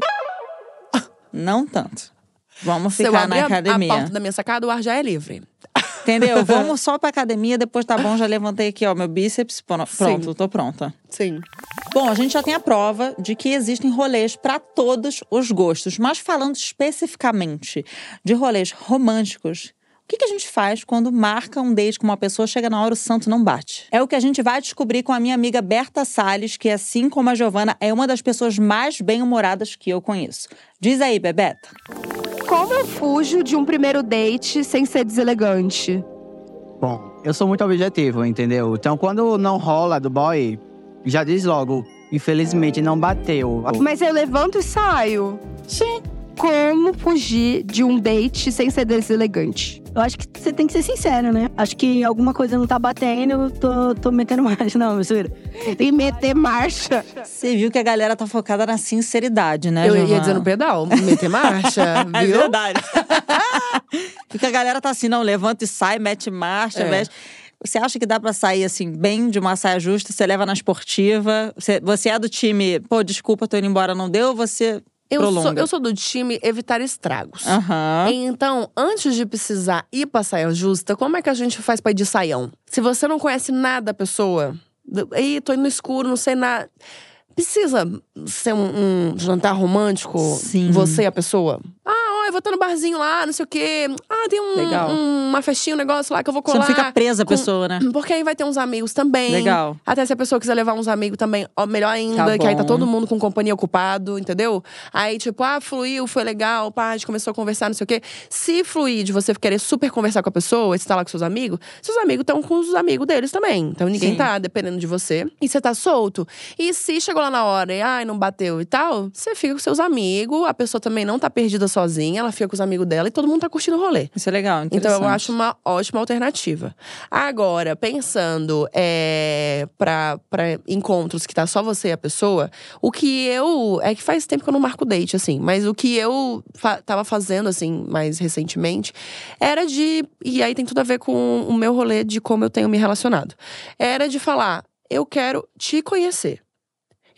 Não tanto. Vamos ficar na academia. a porta da minha sacada, o ar já é livre. Entendeu? Vamos só pra academia, depois tá bom, já levantei aqui, ó, meu bíceps. Pronto, Sim. tô pronta. Sim. Bom, a gente já tem a prova de que existem rolês para todos os gostos, mas falando especificamente de rolês românticos. O que, que a gente faz quando marca um date com uma pessoa, chega na hora o santo não bate? É o que a gente vai descobrir com a minha amiga Berta Salles, que assim como a Giovana, é uma das pessoas mais bem-humoradas que eu conheço. Diz aí, Bebeta. Como eu fujo de um primeiro date sem ser deselegante? Bom, eu sou muito objetivo, entendeu? Então, quando não rola do boy, já diz logo, infelizmente não bateu. Mas eu levanto e saio. Sim. Como fugir de um date sem ser deselegante? Eu acho que você tem que ser sincero, né? Acho que alguma coisa não tá batendo, eu tô, tô metendo marcha. Não, mentira. Tem que meter marcha. Você viu que a galera tá focada na sinceridade, né, eu ia Giovana? dizer no pedal, meter marcha, É viu? verdade. Porque a galera tá assim, não, levanta e sai, mete marcha, É. mete. Você acha que dá pra sair assim, bem de uma saia justa? Você leva na esportiva? Você, você é do time, pô, desculpa, tô indo embora, não deu? Ou você Eu sou, eu sou do time evitar estragos. Aham. Então, antes de precisar ir pra saia justa, como é que a gente faz pra ir de saião? Se você não conhece nada da pessoa, Ih, tô indo no escuro, não sei nada. Precisa ser um, um jantar romântico? Sim. Você e a pessoa? Ah, ó, eu vou estar no barzinho lá, não sei o quê. Ah, tem um, um- uma festinha, um negócio lá que eu vou Você colar. não fica presa a com- pessoa, né? Porque aí vai ter uns amigos também. Legal. Até se a pessoa quiser levar uns amigos também, ó, melhor ainda, Tá que aí tá todo mundo com companhia ocupado, entendeu? Aí, tipo, ah, fluiu, foi legal, pá, a gente começou a conversar, não sei o quê. Se fluir de você querer super conversar com a pessoa, e você tá lá com seus amigos, seus amigos estão com os amigos deles também. Então ninguém Sim. tá dependendo de você. E você tá solto. E se chegou lá na hora e, ai, não bateu e tal, você fica com seus amigos, a pessoa também não tá perdida sozinha, ela fica com os amigos dela e todo mundo tá curtindo o rolê. Isso é legal, Então eu acho uma ótima alternativa. Agora, pensando é, para encontros que tá só você e a pessoa, o que eu. É que faz tempo que eu não marco date, assim, mas o que eu fa tava fazendo, assim, mais recentemente, era de. E aí tem tudo a ver com o meu rolê de como eu tenho me relacionado. Era de falar, eu quero te conhecer.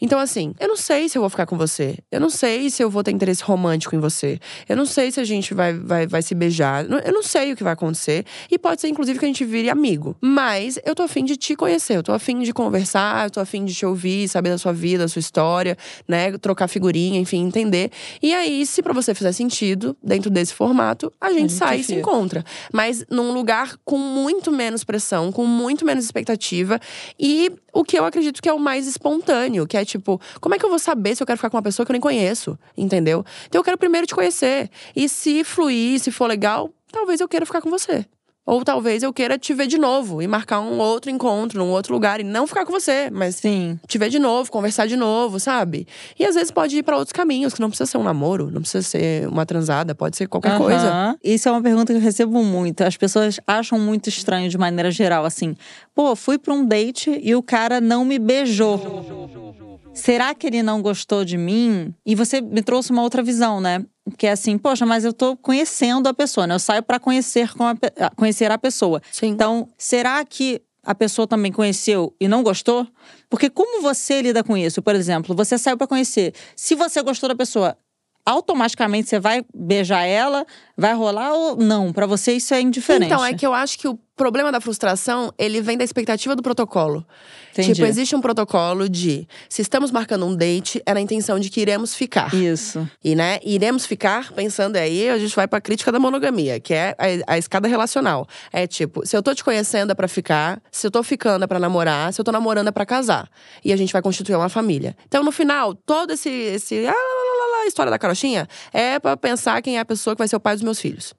Então, assim, eu não sei se eu vou ficar com você. Eu não sei se eu vou ter interesse romântico em você. Eu não sei se a gente vai, vai, vai se beijar. Eu não sei o que vai acontecer. E pode ser, inclusive, que a gente vire amigo. Mas eu tô afim de te conhecer. Eu tô afim de conversar. Eu tô afim de te ouvir, saber da sua vida, da sua história, né? Trocar figurinha, enfim, entender. E aí, se pra você fizer sentido, dentro desse formato, a gente, gente sai e se encontra. Mas num lugar com muito menos pressão, com muito menos expectativa. E o que eu acredito que é o mais espontâneo, que é tipo, como é que eu vou saber se eu quero ficar com uma pessoa que eu nem conheço? Entendeu? Então eu quero primeiro te conhecer. E se fluir, se for legal, talvez eu queira ficar com você. Ou talvez eu queira te ver de novo e marcar um outro encontro num outro lugar e não ficar com você, mas Sim. te ver de novo, conversar de novo, sabe? E às vezes pode ir pra outros caminhos, que não precisa ser um namoro, não precisa ser uma transada, pode ser qualquer coisa. Aham. Isso é uma pergunta que eu recebo muito. As pessoas acham muito estranho de maneira geral, assim. Pô, fui pra um date e o cara não me beijou. Será que ele não gostou de mim? E você me trouxe uma outra visão, né? Que é assim, poxa, mas eu tô conhecendo a pessoa, né? Eu saio pra conhecer, com a, conhecer a pessoa. Sim. Então, será que a pessoa também conheceu e não gostou? Porque como você lida com isso? Por exemplo, você saiu pra conhecer. Se você gostou da pessoa, automaticamente você vai beijar ela, vai rolar ou não? Pra você isso é indiferente. Então, é que eu acho que o problema da frustração, ele vem da expectativa do protocolo. Entendi. Tipo, existe um protocolo de se estamos marcando um date, é na intenção de que iremos ficar. Isso. E, né, iremos ficar pensando aí, a gente vai pra crítica da monogamia, que é a, a escada relacional. É tipo, se eu tô te conhecendo é pra ficar, se eu tô ficando é pra namorar, se eu tô namorando é pra casar. E a gente vai constituir uma família. Então, no final, todo esse, esse ah, lá, lá, lá, lá, história da carochinha é pra pensar quem é a pessoa que vai ser o pai dos meus filhos.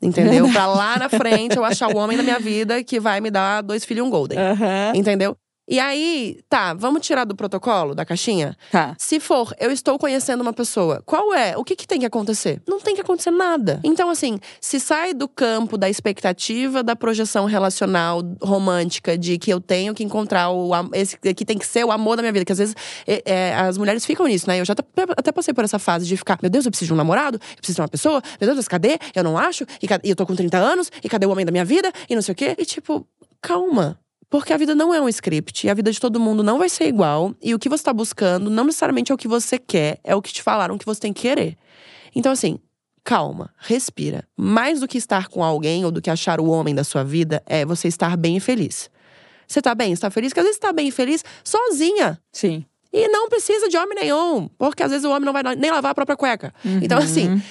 Entendeu? pra lá na frente eu achar o homem da minha vida que vai me dar dois filhos e um golden. Aham. Entendeu? E aí, tá, vamos tirar do protocolo, da caixinha? Tá. Se for, eu estou conhecendo uma pessoa, qual é? O que, que tem que acontecer? Não tem que acontecer nada. Então, assim, se sai do campo da expectativa da projeção relacional romântica de que eu tenho que encontrar o esse que tem que ser o amor da minha vida, que às vezes é, é, as mulheres ficam nisso, né? Eu já até, passei por essa fase de ficar, meu Deus, eu preciso de um namorado, eu preciso de uma pessoa, meu Deus, mas cadê? Eu não acho, e, e eu tô com 30 anos, e cadê o homem da minha vida? E não sei o quê. E tipo, calma. Porque a vida não é um script, e a vida de todo mundo não vai ser igual, e o que você tá buscando não necessariamente é o que você quer, é o que te falaram que você tem que querer. Então, assim, calma, respira. Mais do que estar com alguém ou do que achar o homem da sua vida, é você estar bem e feliz. Você tá bem, você tá feliz? Porque às vezes você tá bem e feliz sozinha. Sim. E não precisa de homem nenhum, porque às vezes o homem não vai nem lavar a própria cueca. Então, assim,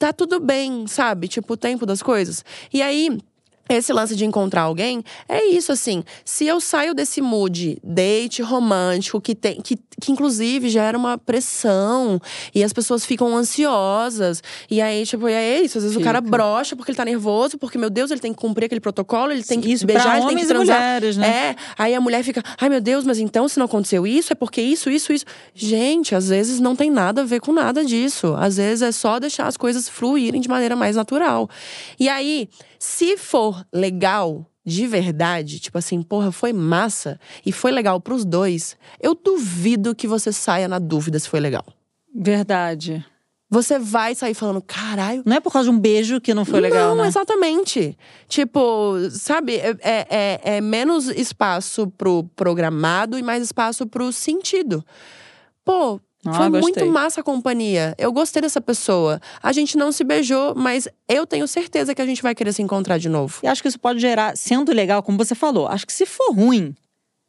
tá tudo bem, sabe? Tipo, o tempo das coisas. E aí. Esse lance de encontrar alguém é isso, assim. Se eu saio desse mood date romântico, que tem. Que, que inclusive gera uma pressão e as pessoas ficam ansiosas. E aí, tipo, é isso. Às vezes o cara Fica. brocha porque ele tá nervoso, porque, meu Deus, ele tem que cumprir aquele protocolo, ele tem que Isso beijar, ele tem que transar. mulheres, né? É, aí a mulher fica, ai meu Deus, mas então se não aconteceu isso, é porque isso, isso, isso. Gente, às vezes não tem nada a ver com nada disso. Às vezes é só deixar as coisas fluírem de maneira mais natural. E aí, se for legal. De verdade, tipo assim, porra, foi massa e foi legal pros dois. Eu duvido que você saia na dúvida se foi legal. Verdade. Você vai sair falando, caralho, Não é por causa de um beijo que não foi legal, não, né? exatamente. Tipo, sabe, é, é, é- é menos espaço pro programado e mais espaço pro sentido. Pô, Ah, foi gostei. muito massa a companhia. Eu gostei dessa pessoa. A gente não se beijou, mas eu tenho certeza que a gente vai querer se encontrar de novo. E acho que isso pode gerar, sendo legal, como você falou, acho que se for ruim,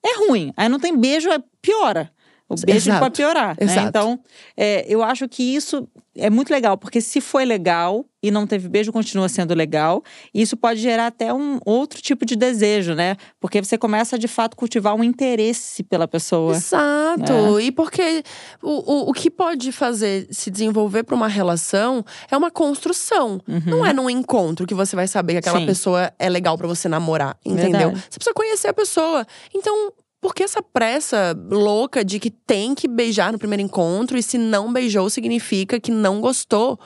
é ruim. Aí não tem beijo, é piora. O beijo Exato. pode piorar. né? Então, é, eu acho que isso é muito legal, porque se foi legal e não teve beijo, continua sendo legal. E isso pode gerar até um outro tipo de desejo, né? Porque você começa, de fato, cultivar um interesse pela pessoa. Exato. E porque o, o, o que pode fazer se desenvolver para uma relação é uma construção. Não é num encontro que você vai saber que aquela Sim. pessoa é legal para você namorar, entendeu? Verdade. Você precisa conhecer a pessoa. Então, por que essa pressa louca de que tem que beijar no primeiro encontro e se não beijou significa que não gostou?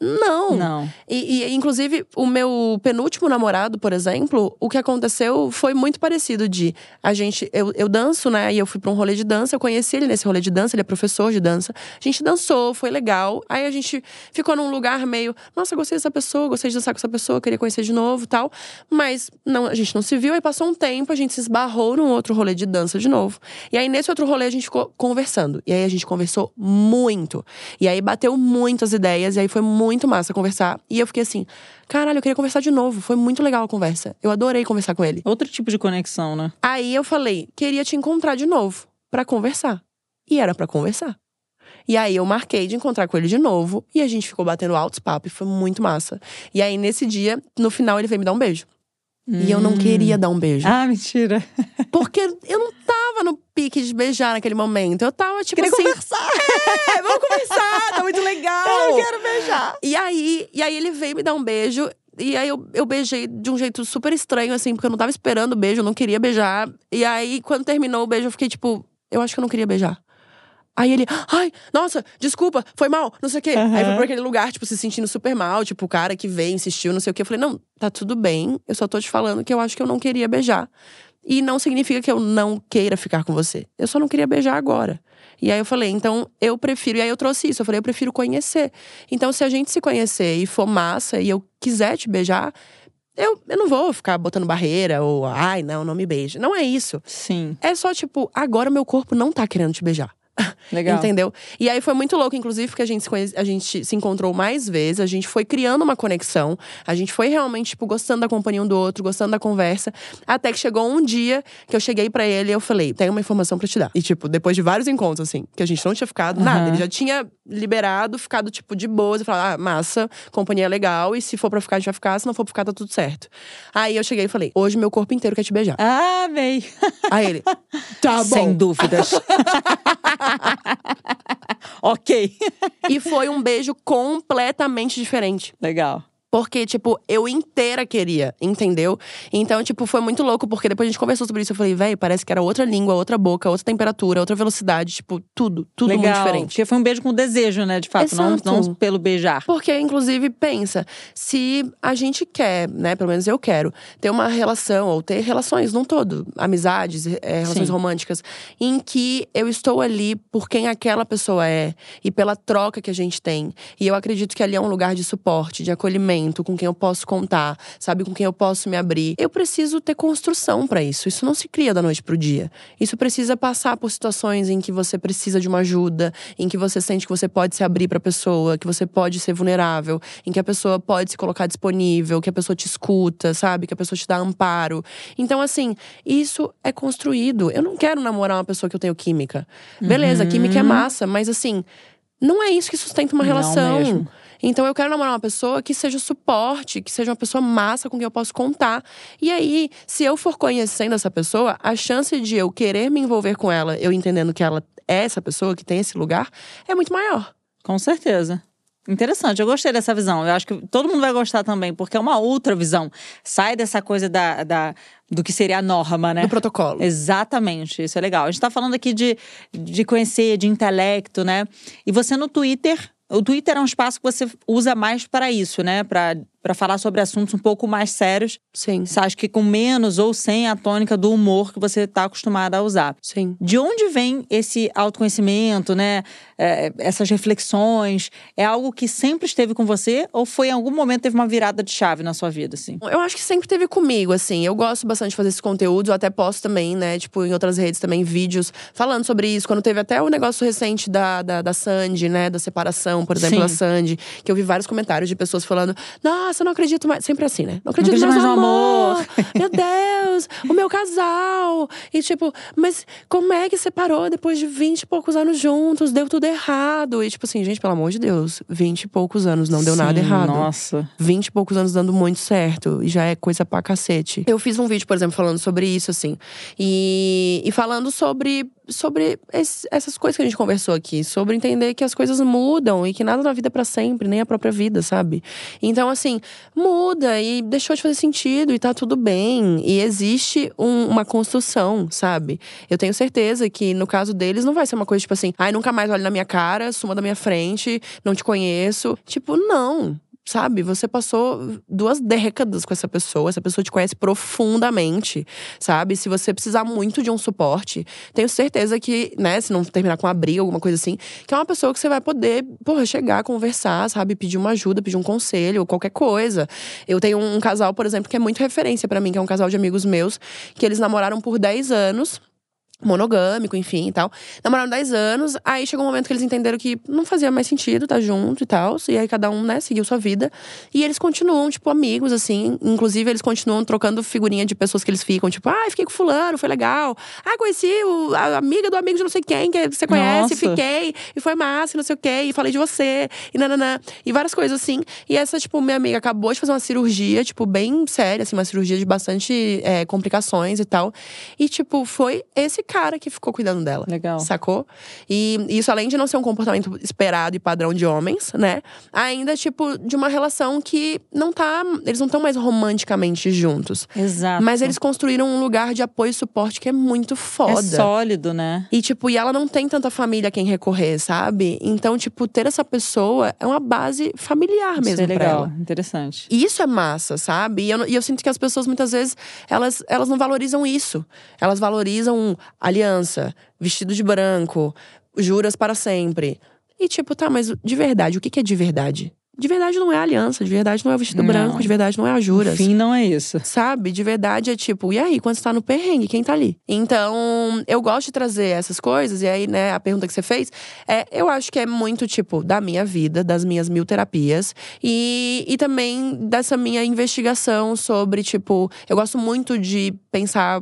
Não. Não. E, e, inclusive, o meu penúltimo namorado, por exemplo, o que aconteceu foi muito parecido de a gente. Eu, eu danço, né? E eu fui pra um rolê de dança, eu conheci ele nesse rolê de dança, ele é professor de dança. A gente dançou, foi legal. Aí a gente ficou num lugar meio, nossa, gostei dessa pessoa, gostei de dançar com essa pessoa, queria conhecer de novo tal. Mas não, a gente não se viu, aí passou um tempo, a gente se esbarrou num outro rolê de dança de novo. E aí, nesse outro rolê, a gente ficou conversando. E aí a gente conversou muito. E aí bateu muitas ideias, e aí foi muito massa conversar. E eu fiquei assim, caralho, eu queria conversar de novo. Foi muito legal a conversa. Eu adorei conversar com ele. Outro tipo de conexão, né? Aí eu falei, queria te encontrar de novo pra conversar. E era pra conversar. E aí eu marquei de encontrar com ele de novo e a gente ficou batendo altos papos, e foi muito massa. E aí nesse dia, no final ele veio me dar um beijo. E eu não queria dar um beijo. Ah, mentira. Porque eu não tava no pique de beijar naquele momento. Eu tava tipo Queria assim, conversar. é, vamos conversar, tá muito legal. Eu quero beijar. E aí, e aí ele veio me dar um beijo. E aí eu, eu beijei de um jeito super estranho, assim, porque eu não tava esperando o beijo, eu não queria beijar. E aí, quando terminou o beijo, eu fiquei tipo, eu acho que eu não queria beijar. Aí ele, ai, nossa, desculpa, foi mal, não sei o quê. Aham. Aí foi pra aquele lugar, tipo, se sentindo super mal, tipo, o cara que veio, insistiu, não sei o quê. Eu falei, não, tá tudo bem, eu só tô te falando que eu acho que eu não queria beijar. E não significa que eu não queira ficar com você. Eu só não queria beijar agora. E aí eu falei, então eu prefiro. E aí eu trouxe isso. Eu falei, eu prefiro conhecer. Então, se a gente se conhecer e for massa e eu quiser te beijar, eu, eu não vou ficar botando barreira ou, ai, não, não me beije. Não é isso. Sim. É só tipo, agora meu corpo não tá querendo te beijar. Legal. Entendeu? E aí foi muito louco, inclusive, porque a gente, se conhece- a gente se encontrou mais vezes, a gente foi criando uma conexão, a gente foi realmente, tipo, gostando da companhia um do outro, gostando da conversa. Até que chegou um dia que eu cheguei pra ele e eu falei: tenho uma informação pra te dar. E, tipo, depois de vários encontros, assim, que a gente não tinha ficado nada, Aham. ele já tinha liberado, ficado, tipo, de boas e falado: ah, massa, companhia é legal, e se for pra ficar, a gente vai ficar, se não for pra ficar, tá tudo certo. Aí eu cheguei e falei: hoje meu corpo inteiro quer te beijar. Ah, amei. Aí ele, tá bom. Sem dúvidas. ok. E foi um beijo completamente diferente. Legal. Porque, tipo, eu inteira queria, entendeu? Então, tipo, foi muito louco, porque depois a gente conversou sobre isso. Eu falei, velho, parece que era outra língua, outra boca, outra temperatura, outra velocidade, tipo, tudo, tudo Legal. muito diferente. Porque foi um beijo com desejo, né? De fato, não, Exato. não pelo beijar. Porque, inclusive, pensa, se a gente quer, né, pelo menos eu quero, ter uma relação, ou ter relações num todo, amizades, é, relações Sim. românticas, em que eu estou ali por quem aquela pessoa é e pela troca que a gente tem. E eu acredito que ali é um lugar de suporte, de acolhimento, com quem eu posso contar, sabe, com quem eu posso me abrir. Eu preciso ter construção pra isso. Isso não se cria da noite pro dia. Isso precisa passar por situações em que você precisa de uma ajuda, em que você sente que você pode se abrir pra pessoa, que você pode ser vulnerável, em que a pessoa pode se colocar disponível, que a pessoa te escuta, sabe, que a pessoa te dá amparo. Então, assim, isso é construído. Eu não quero namorar uma pessoa que eu tenho química. Beleza, química é massa, mas assim, não é isso que sustenta uma Não relação. mesmo. Então eu quero namorar uma pessoa que seja suporte, que seja uma pessoa massa com quem eu posso contar. E aí, se eu for conhecendo essa pessoa, a chance de eu querer me envolver com ela, eu entendendo que ela é essa pessoa que tem esse lugar, é muito maior. Com certeza. Interessante, eu gostei dessa visão. Eu acho que todo mundo vai gostar também, porque é uma outra visão. Sai dessa coisa da, da, do que seria a norma, né? Do protocolo. Exatamente, isso é legal. A gente tá falando aqui de, de conhecer, de intelecto, né? E você no Twitter, o Twitter é um espaço que você usa mais para isso, né? Para para falar sobre assuntos um pouco mais sérios. Sim, Você acha que com menos ou sem a tônica do humor que você está acostumada a usar. sim. De onde vem esse autoconhecimento, né? É, essas reflexões? É algo que sempre esteve com você ou foi em algum momento teve uma virada de chave na sua vida, assim? Eu acho que sempre teve comigo, assim. Eu gosto bastante de fazer esses conteúdos, eu até posto também, né? Tipo, em outras redes também, vídeos falando sobre isso. Quando teve até o negócio recente da, da, da Sandy, né? Da separação, por exemplo, Sim. da Sandy. Que eu vi vários comentários de pessoas falando: Nossa, eu não acredito mais. Sempre assim, né? Não acredito, acredito mais, mais no no amor. Meu Deus, o meu casal. E tipo, mas como é que separou depois de 20 e poucos anos juntos? Deu tudo errado. E tipo assim, gente, pelo amor de Deus, 20 e poucos anos, não deu nada Sim, errado. Nossa. 20 e poucos anos dando muito certo. E já é coisa pra cacete. Eu fiz um vídeo, por exemplo, falando sobre isso, assim. E, e falando sobre, sobre esse- essas coisas que a gente conversou aqui. Sobre entender que as coisas mudam e que nada na vida é pra sempre, nem a própria vida, sabe? Então, assim, muda e deixou de fazer sentido e tá tudo bem. E existe um- uma construção, sabe? Eu tenho certeza que no caso deles não vai ser uma coisa tipo assim, ai, nunca mais olhe na minha cara, suma da minha frente, não te conheço. Tipo, não. Sabe, você passou duas décadas com essa pessoa, essa pessoa te conhece profundamente, sabe? Se você precisar muito de um suporte, tenho certeza que, né, se não terminar com uma briga, alguma coisa assim, que é uma pessoa que você vai poder, porra, chegar, conversar, sabe? Pedir uma ajuda, pedir um conselho, qualquer coisa. Eu tenho um casal, por exemplo, que é muito referência pra mim, que é um casal de amigos meus, que eles namoraram por 10 anos monogâmico, enfim e tal. Namoraram 10 anos, aí chegou um momento que eles entenderam que não fazia mais sentido estar junto e tal. E aí cada um, né, seguiu sua vida. E eles continuam, tipo, amigos, assim. Inclusive, eles continuam trocando figurinha de pessoas que eles ficam, tipo, ah, fiquei com fulano, foi legal. Ah, conheci o- a amiga do amigo de não sei quem, que você conhece, Nossa. fiquei, e foi massa, e não sei o quê, e falei de você, e nananã. E várias coisas assim. E essa, tipo, minha amiga acabou de fazer uma cirurgia, tipo, bem séria, assim, uma cirurgia de bastante é, complicações e tal. E, tipo, foi esse cara que ficou cuidando dela. Legal. Sacou? E isso, além de não ser um comportamento esperado e padrão de homens, né? Ainda, tipo, de uma relação que não tá. Eles não estão mais romanticamente juntos. Exato. Mas eles construíram um lugar de apoio e suporte que é muito é foda. sólido, né? E, tipo, e ela não tem tanta família a quem recorrer, sabe? Então, tipo, ter essa pessoa é uma base familiar mesmo Isso é legal, ela. interessante. E Isso é massa, sabe? E eu, e eu sinto que as pessoas, muitas vezes, elas, elas não valorizam isso. Elas valorizam aliança, vestido de branco, juras para sempre. E tipo, tá, mas de verdade, o que que é de verdade? de verdade não é a aliança, de verdade não é o vestido Não. branco, de verdade não é a juras. Fim não é isso. Sabe? De verdade é tipo, e aí, quando você tá no perrengue, quem tá ali? Então, eu gosto de trazer essas coisas, e aí, né, a pergunta que você fez, é, eu acho que é muito, tipo, da minha vida, das minhas mil terapias, e, e também dessa minha investigação sobre, tipo, eu gosto muito de pensar.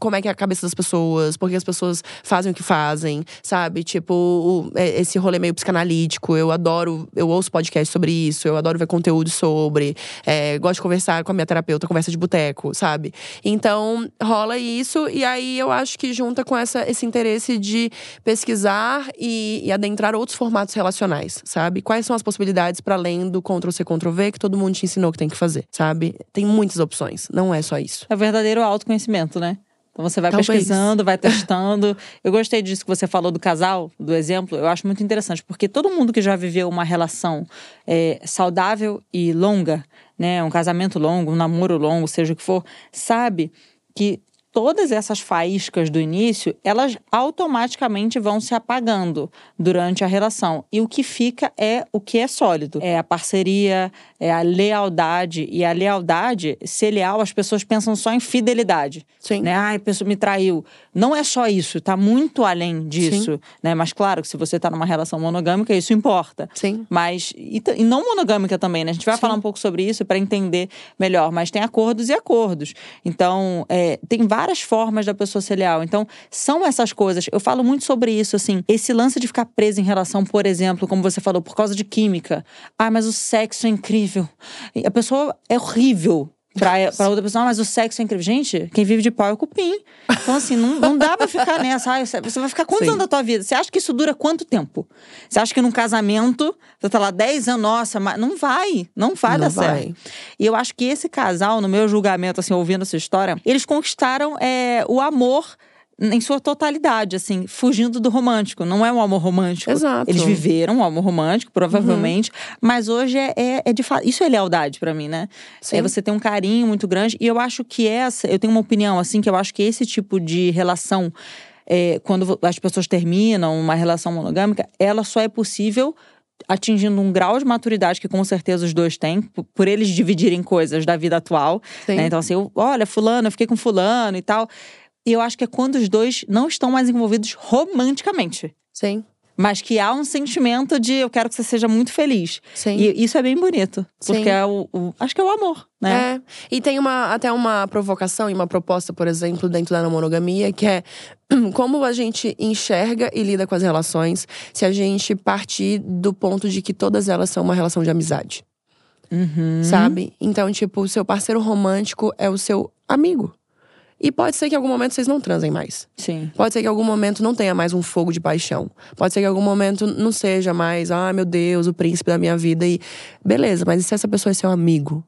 Como é que é a cabeça das pessoas, por que as pessoas fazem o que fazem, sabe? Tipo, é- esse rolê meio psicanalítico. Eu adoro, eu ouço podcast sobre isso, eu adoro ver conteúdo sobre. É, gosto de conversar com a minha terapeuta, conversa de boteco, sabe? Então, rola isso, e aí eu acho que junta com essa, esse interesse de pesquisar e, e adentrar outros formatos relacionais, sabe? Quais são as possibilidades para além do Ctrl-C, Ctrl-V que todo mundo te ensinou que tem que fazer, sabe? Tem muitas opções, não é só isso. É verdadeiro autoconhecimento, né? Então você vai Talvez. pesquisando, vai testando. Eu gostei disso que você falou do casal, do exemplo. Eu acho muito interessante, porque todo mundo que já viveu uma relação é, saudável e longa, né, um casamento longo, um namoro longo, seja o que for, sabe que todas essas faíscas do início, elas automaticamente vão se apagando durante a relação. E o que fica é o que é sólido. É a parceria, é a lealdade. E a lealdade, ser leal, as pessoas pensam só em fidelidade. Sim. Né? Ai, a pessoa me traiu. Não é só isso, tá muito além disso. Né? Mas claro que se você tá numa relação monogâmica, isso importa. Sim. Mas, e, e não monogâmica também, né? A gente vai Sim. falar um pouco sobre isso para entender melhor. Mas tem acordos e acordos. Então, é, tem várias formas da pessoa ser leal. Então, são essas coisas. Eu falo muito sobre isso, assim. Esse lance de ficar preso em relação, por exemplo, como você falou, por causa de química. Ah, mas o sexo é incrível. A pessoa é horrível. Pra, pra outra pessoa, ah, mas o sexo é incrível. Gente, quem vive de pau é o cupim. Então, assim, não, não dá pra ficar nessa. Você vai ficar quantos Sim. anos da tua vida? Você acha que isso dura quanto tempo? Você acha que num casamento, você tá lá 10 anos, nossa, mas não vai. Não vai Não dar vai. certo. E eu acho que esse casal, no meu julgamento, assim, ouvindo essa história, eles conquistaram é, o amor em sua totalidade, assim, fugindo do romântico. Não é um amor romântico. Exato. Eles viveram um amor romântico, provavelmente, mas hoje é, é, é de fato. Isso é lealdade pra mim, né? Sim. É você tem um carinho muito grande. E eu acho que essa. Eu tenho uma opinião, assim, que eu acho que esse tipo de relação. é, quando as pessoas terminam uma relação monogâmica, ela só é possível atingindo um grau de maturidade que com certeza os dois têm, por, eles dividirem coisas da vida atual. Né? Então, assim, eu, olha, fulano, eu fiquei com fulano e tal. E eu acho que é quando os dois não estão mais envolvidos romanticamente. Sim. Mas que há um sentimento de eu quero que você seja muito feliz. Sim. E isso é bem bonito. Porque Sim. é o, o- Acho que é o amor, né? É. E tem uma, até uma provocação e uma proposta, por exemplo, dentro da monogamia, que é como a gente enxerga e lida com as relações se a gente partir do ponto de que todas elas são uma relação de amizade. Uhum. Sabe? Então, tipo, o seu parceiro romântico é o seu amigo. E pode ser que em algum momento vocês não transem mais. Sim. Pode ser que em algum momento não tenha mais um fogo de paixão. Pode ser que em algum momento não seja mais, ah, meu Deus, o príncipe da minha vida. E beleza, mas e se essa pessoa é seu amigo?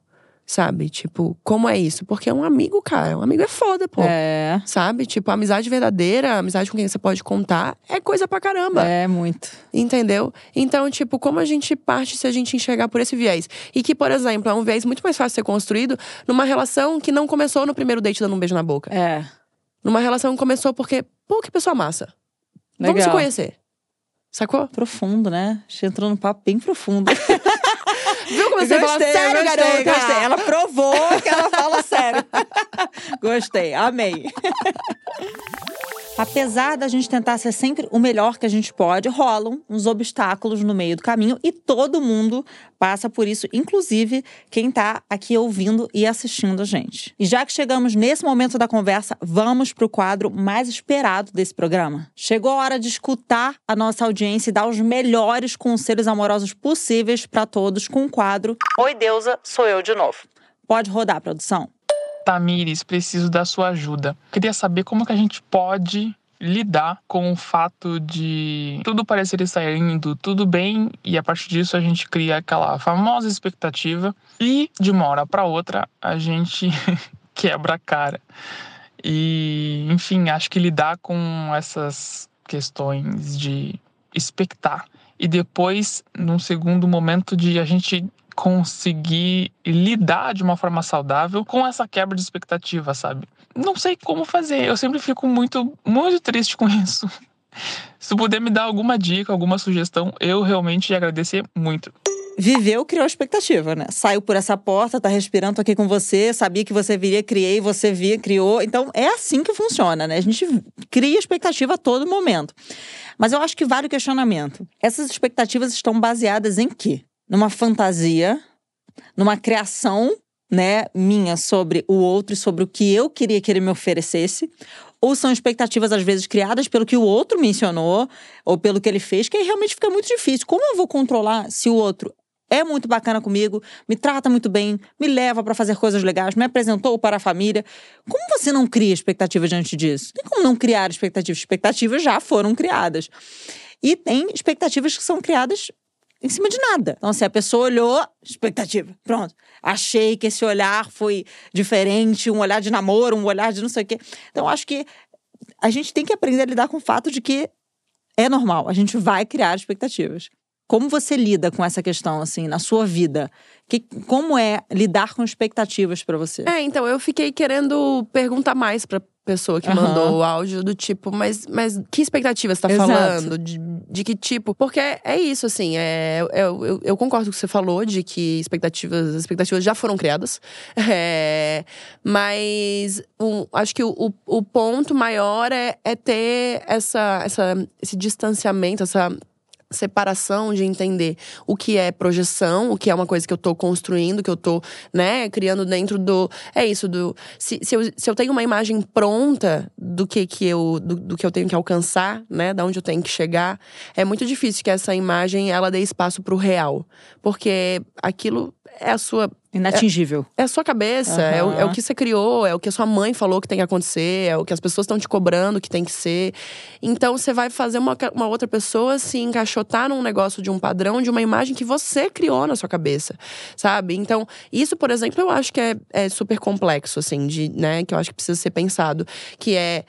Sabe? Tipo, como é isso? Porque é um amigo, cara. Um amigo é foda, pô. É. Sabe? Tipo, amizade verdadeira, amizade com quem você pode contar, é coisa pra caramba. É muito. Entendeu? Então, tipo, como a gente parte se a gente enxergar por esse viés? E que, por exemplo, é um viés muito mais fácil de ser construído numa relação que não começou no primeiro date dando um beijo na boca. É. Numa relação que começou porque, pô, que pessoa massa. Vamos se Legal. conhecer. Sacou? Profundo, né? A gente entrou num papo bem profundo. Viu como você fala sério, gostei, garota? gostei. Ela provou que ela fala sério. gostei, amei. Apesar da gente tentar ser sempre o melhor que a gente pode, rolam uns obstáculos no meio do caminho e todo mundo passa por isso, inclusive quem tá aqui ouvindo e assistindo a gente. E já que chegamos nesse momento da conversa, vamos pro quadro mais esperado desse programa. Chegou a hora de escutar a nossa audiência e dar os melhores conselhos amorosos possíveis para todos com o quadro Oi Deusa, sou eu de novo. Pode rodar, produção. Tamires, preciso da sua ajuda. Queria saber como que a gente pode lidar com o fato de tudo parecer estar indo tudo bem e a partir disso a gente cria aquela famosa expectativa e de uma hora para outra a gente quebra a cara. E, enfim, acho que lidar com essas questões de expectar e depois, num segundo momento, de a gente conseguir lidar de uma forma saudável com essa quebra de expectativa, sabe? Não sei como fazer. Eu sempre fico muito, muito triste com isso. Se puder me dar alguma dica, alguma sugestão, eu realmente ia agradecer muito. viveu, criou expectativa, né? Saiu por essa porta, tá respirando, aqui com você, sabia que você viria, criei, você via, criou. Então, é assim que funciona, né? A gente cria expectativa a todo momento. Mas eu acho que vale o questionamento. Essas expectativas estão baseadas em quê? Numa fantasia, numa criação, né, minha sobre o outro e sobre o que eu queria que ele me oferecesse, ou são expectativas, às vezes, criadas pelo que o outro mencionou ou pelo que ele fez, que aí realmente fica muito difícil. Como eu vou controlar se o outro é muito bacana comigo, me trata muito bem, me leva para fazer coisas legais, me apresentou para a família. Como você não cria expectativa diante disso? Tem como não criar expectativas? Expectativas já foram criadas. E tem expectativas que são criadas em cima de nada. Então, se a pessoa olhou, expectativa, pronto. Achei que esse olhar foi diferente, um olhar de namoro, um olhar de não sei o quê. Então, acho que a gente tem que aprender a lidar com o fato de que é normal, a gente vai criar expectativas. Como você lida com essa questão, assim, na sua vida? Que, como é lidar com expectativas para você? É, então, eu fiquei querendo perguntar mais pra pessoa que Aham. mandou o áudio do tipo, mas, mas que expectativa você tá Exato. falando? De, de que tipo? Porque é isso, assim, é, é- eu, eu concordo com o que você falou de que expectativas, as expectativas já foram criadas. É, mas um, acho que o, o, o ponto maior é, é ter essa, essa, esse distanciamento, essa separação de entender o que é projeção, o que é uma coisa que eu tô construindo, que eu tô, né, criando dentro do. É isso, do. Se, se, eu, se eu tenho uma imagem pronta do que, que eu do, do que eu tenho que alcançar, né, da onde eu tenho que chegar, é muito difícil que essa imagem ela dê espaço pro real. Porque aquilo é a sua Inatingível. é a sua cabeça, é, o, é o que você criou, é o que a sua mãe falou que tem que acontecer, é o que as pessoas estão te cobrando que tem que ser. Então você vai fazer uma, uma outra pessoa se encaixotar num negócio de um padrão, de uma imagem que você criou na sua cabeça, sabe? Então, isso, por exemplo, eu acho que é, é super complexo, assim, de, né, que eu acho que precisa ser pensado. Que é.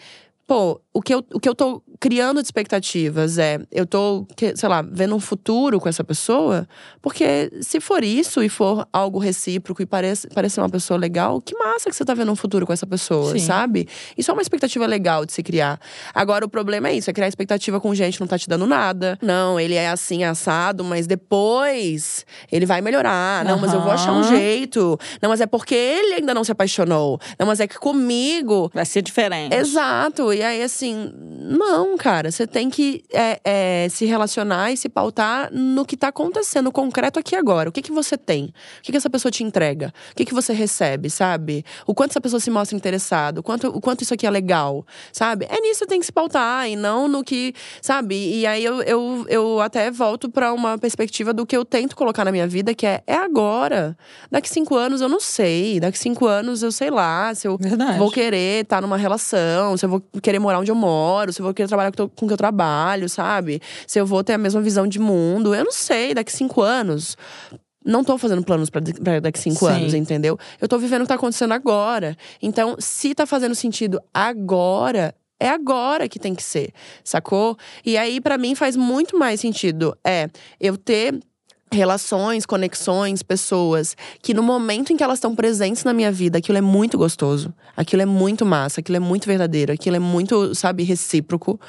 Pô, o que, eu, o que eu tô criando de expectativas é, eu tô, sei lá, vendo um futuro com essa pessoa, porque se for isso e for algo recíproco e parece, parecer uma pessoa legal, que massa que você tá vendo um futuro com essa pessoa, Sim. sabe? Isso é uma expectativa legal de se criar. Agora, o problema é isso, é criar expectativa com gente que não tá te dando nada. Não, ele é assim, assado, mas depois ele vai melhorar. Não, mas eu vou achar um jeito. Não, mas é porque ele ainda não se apaixonou. Não, mas é que comigo Vai ser diferente. Exato. E aí, assim, não, cara. Você tem que é, é, se relacionar e se pautar no que tá acontecendo concreto aqui agora. O que, que você tem? O que, que essa pessoa te entrega? O que, que você recebe, sabe? O quanto essa pessoa se mostra interessada? O quanto, o quanto isso aqui é legal, sabe? É nisso que tem que se pautar e não no que, sabe? E aí eu, eu, eu até volto pra uma perspectiva do que eu tento colocar na minha vida, que é, é agora. Daqui cinco anos eu não sei. Daqui cinco anos eu sei lá se eu Verdade. vou querer estar numa relação, se eu vou querer morar onde eu moro, se eu vou querer trabalhar com o que eu trabalho, sabe? Se eu vou ter a mesma visão de mundo. Eu não sei, daqui cinco anos. Não tô fazendo planos pra daqui cinco Sim. anos, entendeu? Eu tô vivendo o que tá acontecendo agora. Então, se tá fazendo sentido agora, é agora que tem que ser, sacou? E aí, pra mim, faz muito mais sentido. É eu ter relações, conexões, pessoas que no momento em que elas estão presentes na minha vida, aquilo é muito gostoso, aquilo é muito massa, aquilo é muito verdadeiro, aquilo é muito, sabe, recíproco,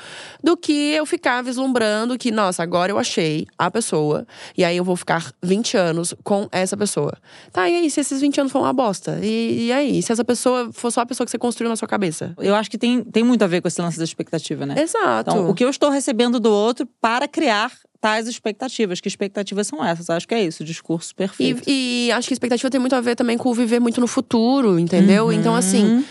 do que eu ficar vislumbrando que, nossa, agora eu achei a pessoa e aí eu vou ficar 20 anos com essa pessoa. Tá, e aí, se esses 20 anos for uma bosta? E, e aí, se essa pessoa for só a pessoa que você construiu na sua cabeça? Eu acho que tem, tem muito a ver com esse lance da expectativa, né? Exato. Então, o que eu estou recebendo do outro para criar tais expectativas. Que expectativas são essas? Acho que é isso, o discurso perfeito. E, e acho que a expectativa tem muito a ver também com o viver muito no futuro, entendeu? Uhum. Então, assim,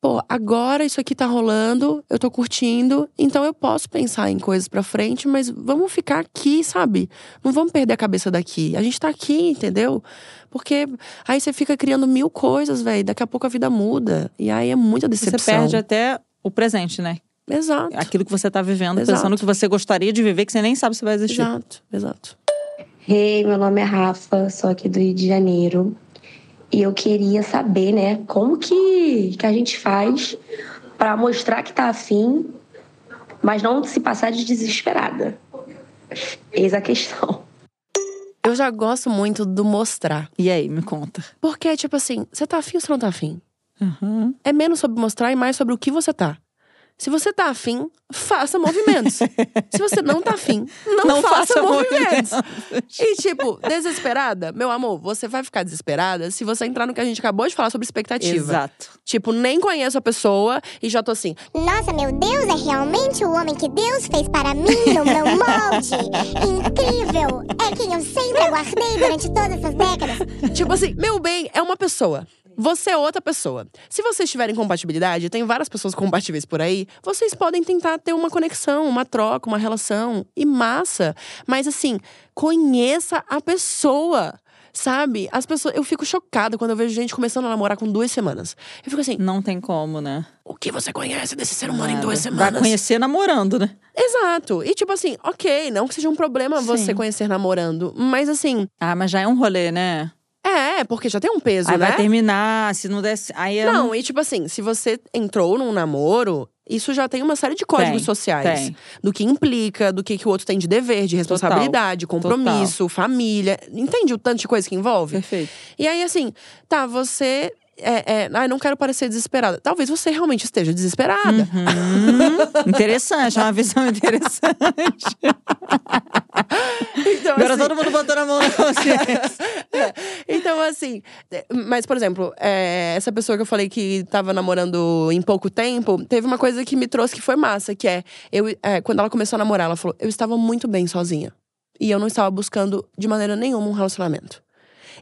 pô, agora isso aqui tá rolando, eu tô curtindo, então eu posso pensar em coisas pra frente, mas vamos ficar aqui, sabe? Não vamos perder a cabeça daqui. A gente tá aqui, entendeu? Porque aí você fica criando mil coisas, velho. Daqui a pouco a vida muda. E aí é muita Você decepção. perde até o presente, né? Exato. Aquilo que você está vivendo, Exato. pensando que você gostaria de viver, que você nem sabe se vai existir. Exato, exato. Hey, meu nome é Rafa, sou aqui do Rio de Janeiro. E eu queria saber, né, como que, que a gente faz para mostrar que tá afim, mas não se passar de desesperada. Eis a questão. Eu já gosto muito do mostrar. E aí, me conta. Porque, tipo assim, você tá afim ou você não tá afim? Uhum. É menos sobre mostrar e mais sobre o que você tá. Se você tá afim, faça movimentos. Se você não tá afim, não, Não faça, faça movimentos. movimentos. E, tipo, desesperada, meu amor, você vai ficar desesperada se você entrar no que a gente acabou de falar sobre expectativa. Exato. Tipo, nem conheço a pessoa e já tô assim. Nossa, meu Deus, é realmente o homem que Deus fez para mim no meu molde. Incrível! É quem eu sempre aguardei durante todas essas décadas. Tipo assim, meu bem é uma pessoa. Você é outra pessoa. Se vocês tiverem compatibilidade, tem várias pessoas compatíveis por aí, vocês podem tentar ter uma conexão, uma troca, uma relação. E massa. Mas assim, conheça a pessoa. Sabe? As pessoas. Eu fico chocada quando eu vejo gente começando a namorar com duas semanas. Eu fico assim, Não tem como, né? o que você conhece desse ser humano em duas Vai semanas? conhecer namorando, né? Exato. E tipo assim, ok, não que seja um problema você Sim. conhecer namorando, mas assim, Ah, mas já é um rolê, né? É, porque já tem um peso, Aí né? vai terminar, se não der. Aí eu Não, e tipo assim, se você entrou num namoro, isso já tem uma série de códigos Tem, sociais. tem. Do que implica, do que, que o outro tem de dever, de responsabilidade, compromisso, família. Entende o tanto de coisa que envolve? Perfeito. E aí, assim, tá, você. É, é, ai, não quero parecer desesperada. Talvez você realmente esteja desesperada. Hum, interessante, é uma visão interessante. Então, Agora assim, todo mundo botando a mão na consciência. Então, assim, é, mas, por exemplo, é, essa pessoa que eu falei que tava namorando em pouco tempo, teve uma coisa que me trouxe que foi massa, que é, eu, é, quando ela começou a namorar, ela falou: eu estava muito bem sozinha. E eu não estava buscando de maneira nenhuma um relacionamento.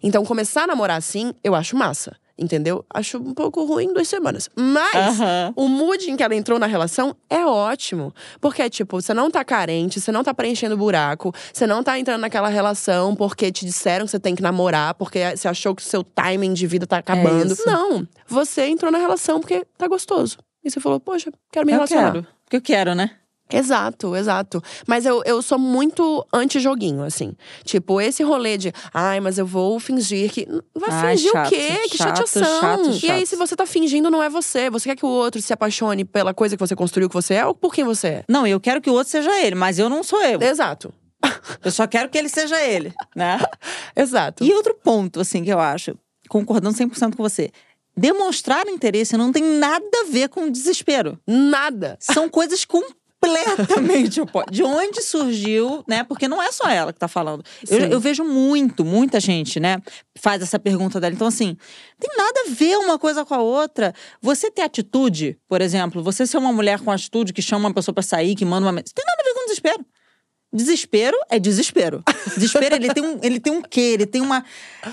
Então, começar a namorar assim, eu acho massa. Entendeu? Acho um pouco ruim duas semanas. Mas o mood em que ela entrou na relação é ótimo. Porque, tipo, você não tá carente, você não tá preenchendo buraco, você não tá entrando naquela relação porque te disseram que você tem que namorar, porque você achou que o seu timing de vida tá acabando. isso. não. Você entrou na relação porque tá gostoso. E você falou, poxa, quero me Eu relacionar. quero. Porque eu quero, né? Exato, exato. Mas eu, eu sou muito anti-joguinho, assim. Tipo, esse rolê de, ai, mas eu vou fingir que. Vai Ai, fingir chato, o quê? Que chato, chateação. chato, E aí, se você tá fingindo, não é você. Você quer que o outro se apaixone pela coisa que você construiu que você é ou por quem você é? Não, eu quero que o outro seja ele, mas eu não sou eu. Exato. Eu só quero que ele seja ele, né? Exato. E outro ponto, assim, que eu acho, concordando 100% com você. Demonstrar interesse não tem nada a ver com desespero. Nada. São coisas completamente opostas. De onde surgiu, né? Porque não é só ela que tá falando. Eu, eu vejo muito, muita gente, né? Faz essa pergunta dela. Então, assim, tem nada a ver uma coisa com a outra. Você ter atitude, por exemplo, você ser uma mulher com atitude que chama uma pessoa pra sair, que manda uma mensagem. Tem nada a ver com desespero. Desespero é desespero. Desespero, ele tem um, ele tem um quê? Ele tem uma,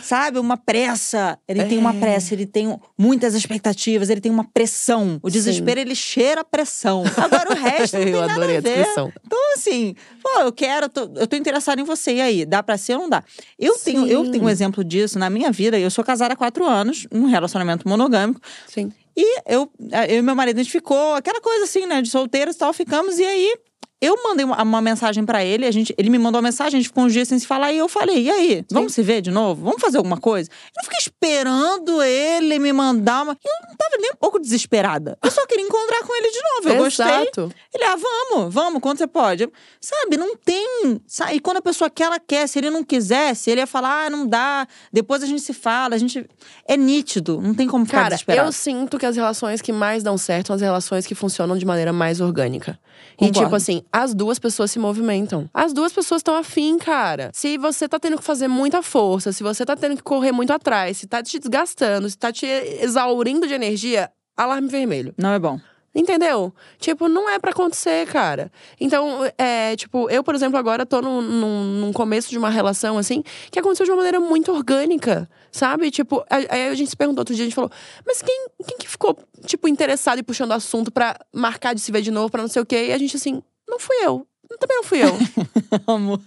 sabe, uma pressa. Ele tem uma É. pressa, ele tem muitas expectativas, ele tem uma pressão. O desespero, ele cheira a pressão. Agora o resto não tem Eu nada adorei a a ver. descrição. Então, assim, pô, eu quero, tô- eu tô interessada em você. E aí, dá pra ser ou não dá? Eu tenho, eu Sim. tenho um exemplo disso na minha vida. Eu sou casada há quatro anos, num relacionamento monogâmico. Sim. E eu, eu e meu marido, a gente ficou, aquela coisa assim, né, de solteiros e tal, ficamos. E aí, eu mandei uma, uma mensagem pra ele, a gente, ele me mandou uma mensagem, a gente ficou uns dias sem se falar. E eu falei, e aí, vamos se ver de novo? Vamos fazer alguma coisa? Eu não fiquei esperando ele me mandar uma... Eu não tava nem um pouco desesperada. Eu só queria encontrar com ele de novo. Eu gostei. Exato. Ele, ah, vamos, vamos, quando você pode. Eu- Sabe, não tem. Sabe? E quando a pessoa quer, ela quer. Se ele não quisesse, ele ia falar, ah, não dá. Depois a gente se fala, a gente. É nítido, não tem como ficar Cara, desesperado. eu sinto que as relações que mais dão certo são as relações que funcionam de maneira mais orgânica. E, tipo assim, as duas pessoas se movimentam. As duas pessoas estão afim, cara. Se você tá tendo que fazer muita força, se você tá tendo que correr muito atrás, se tá te desgastando, se tá te exaurindo de energia, alarme vermelho. Não é bom. Entendeu? Tipo, não é pra acontecer, cara. Então, é, tipo, eu, por exemplo, agora tô num, num, num começo de uma relação, assim, que aconteceu de uma maneira muito orgânica, sabe? Tipo, aí a gente se perguntou outro dia, a gente falou, mas quem, quem que ficou, tipo, interessado e puxando assunto pra marcar de se ver de novo, pra não sei o quê? E a gente, assim, não fui eu. Também não fui eu. Amo.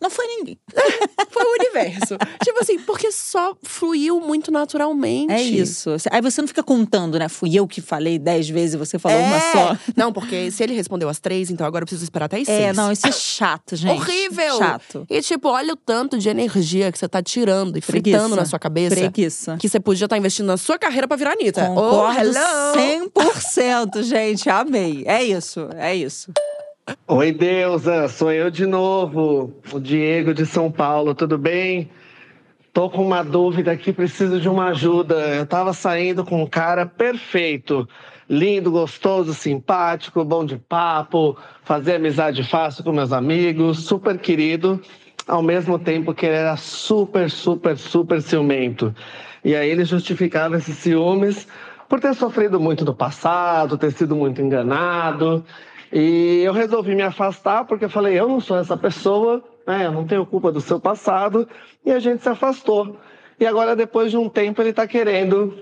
Não foi ninguém. Foi o universo. tipo assim, porque só fluiu muito naturalmente. É isso. Aí você não fica contando, né? Fui eu que falei dez vezes e você falou uma só. Não, porque se ele respondeu as três, então agora eu preciso esperar até as É, seis. não, isso é chato, gente. Horrível! Chato. E tipo, olha o tanto de energia que você tá tirando e Preguiça. fritando na sua cabeça. Preguiça. Que você podia estar investindo na sua carreira pra virar Anitta. Oh, Concordo hello! 100%, gente. Amei. É isso, é isso. Oi, Deusa, sou eu de novo, o Diego de São Paulo, tudo bem? Tô com uma dúvida aqui, preciso de uma ajuda. Eu tava saindo com um cara perfeito. Lindo, gostoso, simpático, bom de papo, fazia amizade fácil com meus amigos, super querido, ao mesmo tempo que ele era super, super, super ciumento. E aí ele justificava esses ciúmes por ter sofrido muito no passado, ter sido muito enganado. E eu resolvi me afastar porque eu falei, eu não sou essa pessoa, né? eu não tenho culpa do seu passado, e a gente se afastou. E agora, depois de um tempo, ele está querendo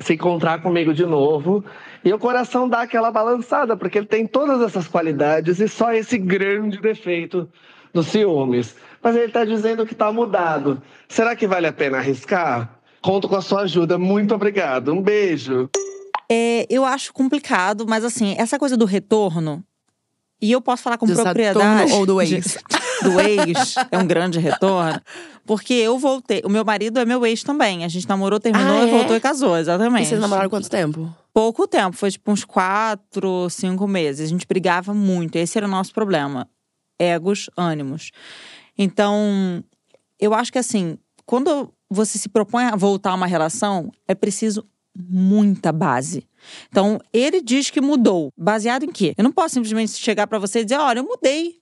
se encontrar comigo de novo. E o coração dá aquela balançada, porque ele tem todas essas qualidades e só esse grande defeito dos ciúmes. Mas ele está dizendo que está mudado. Será que vale a pena arriscar? Conto com a sua ajuda. Muito obrigado. Um beijo. É, eu acho complicado, mas assim, essa coisa do retorno. E eu posso falar com Do propriedade. Ou do ex? do ex é um grande retorno. Porque eu voltei. O meu marido é meu ex também. A gente namorou, terminou, Ah, é? voltou e casou, exatamente. E vocês namoraram quanto tempo? Pouco tempo, foi tipo uns quatro, cinco meses. A gente brigava muito. Esse era o nosso problema. Egos, ânimos. Então, eu acho que assim, quando você se propõe a voltar a uma relação, é preciso muita base. Então, ele diz que mudou. Baseado em quê? Eu não posso simplesmente chegar pra você e dizer: olha, eu mudei.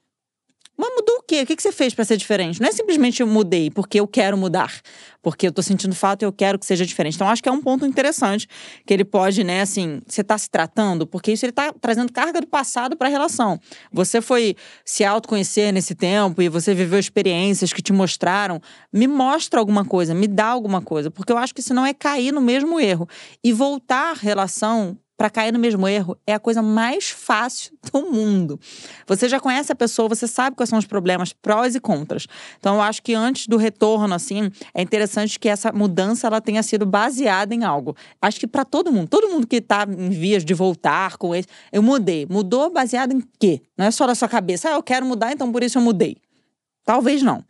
Mas mudou o quê? O que você fez pra ser diferente? Não é simplesmente eu mudei porque eu quero mudar. Porque eu tô sentindo falta e eu quero que seja diferente. Então, acho que é um ponto interessante que ele pode, né, assim, você tá se tratando, porque isso ele tá trazendo carga do passado pra relação. Você foi se autoconhecer nesse tempo e você viveu experiências que te mostraram. Me mostra alguma coisa, me dá alguma coisa. Porque eu acho que senão é cair no mesmo erro. E voltar à relação para cair no mesmo erro é a coisa mais fácil do mundo. Você já conhece a pessoa, você sabe quais são os problemas, prós e contras. Então eu acho que antes do retorno assim, é interessante que essa mudança ela tenha sido baseada em algo. Acho que para todo mundo, todo mundo que tá em vias de voltar com ele, eu mudei. Mudou baseado em quê? Não é só na sua cabeça, ah, eu quero mudar, então por isso eu mudei. Talvez não.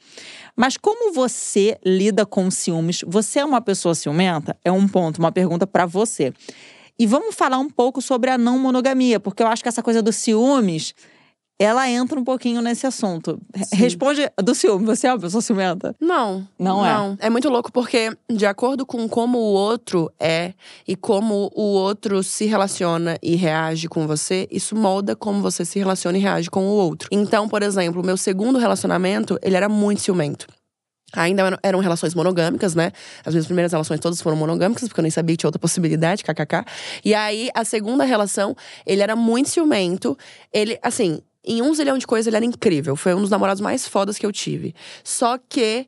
Mas como você lida com ciúmes? Você é uma pessoa ciumenta? É um ponto, uma pergunta para você. E vamos falar um pouco sobre a não monogamia, porque eu acho que essa coisa dos ciúmes, ela entra um pouquinho nesse assunto. Re- Responde do ciúme, você é uma pessoa ciumenta? Não. Não é? Não. É muito louco porque, de acordo com como o outro é e como o outro se relaciona e reage com você, isso molda como você se relaciona e reage com o outro. Então, por exemplo, o meu segundo relacionamento, ele era muito ciumento. Ainda eram- relações monogâmicas, né? As minhas primeiras relações todas foram monogâmicas, porque eu nem sabia que tinha outra possibilidade, kkk. E aí, a segunda relação, ele era muito ciumento. Ele, assim, em um zilhão de coisas, ele era incrível. Foi um dos namorados mais fodas que eu tive. Só que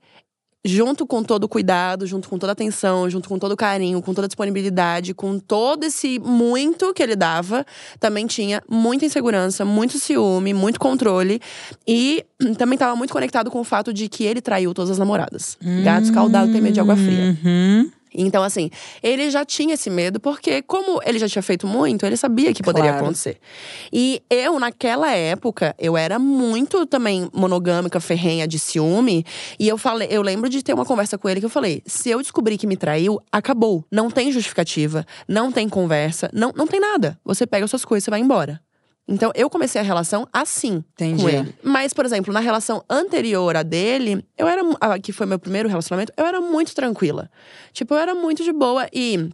junto com todo o cuidado, junto com toda a atenção, junto com todo o carinho, com toda a disponibilidade, com todo esse muito que ele dava, também tinha muita insegurança, muito ciúme, muito controle e também estava muito conectado com o fato de que ele traiu todas as namoradas. Gato escaldado tem medo de água fria. Uhum. Então, assim, ele já tinha esse medo, porque, como ele já tinha feito muito, ele sabia que poderia Claro. acontecer. E eu, naquela época, eu era muito também monogâmica, ferrenha de ciúme. E eu falei, eu lembro de ter uma conversa com ele que eu falei: se eu descobrir que me traiu, acabou. Não tem justificativa, não tem conversa, não, não tem nada. Você pega as suas coisas e vai embora. Então, eu comecei a relação assim Entendi. com ele. Mas, por exemplo, na relação anterior a dele, eu era. Que foi meu primeiro relacionamento, eu era muito tranquila. Tipo, eu era muito de boa e.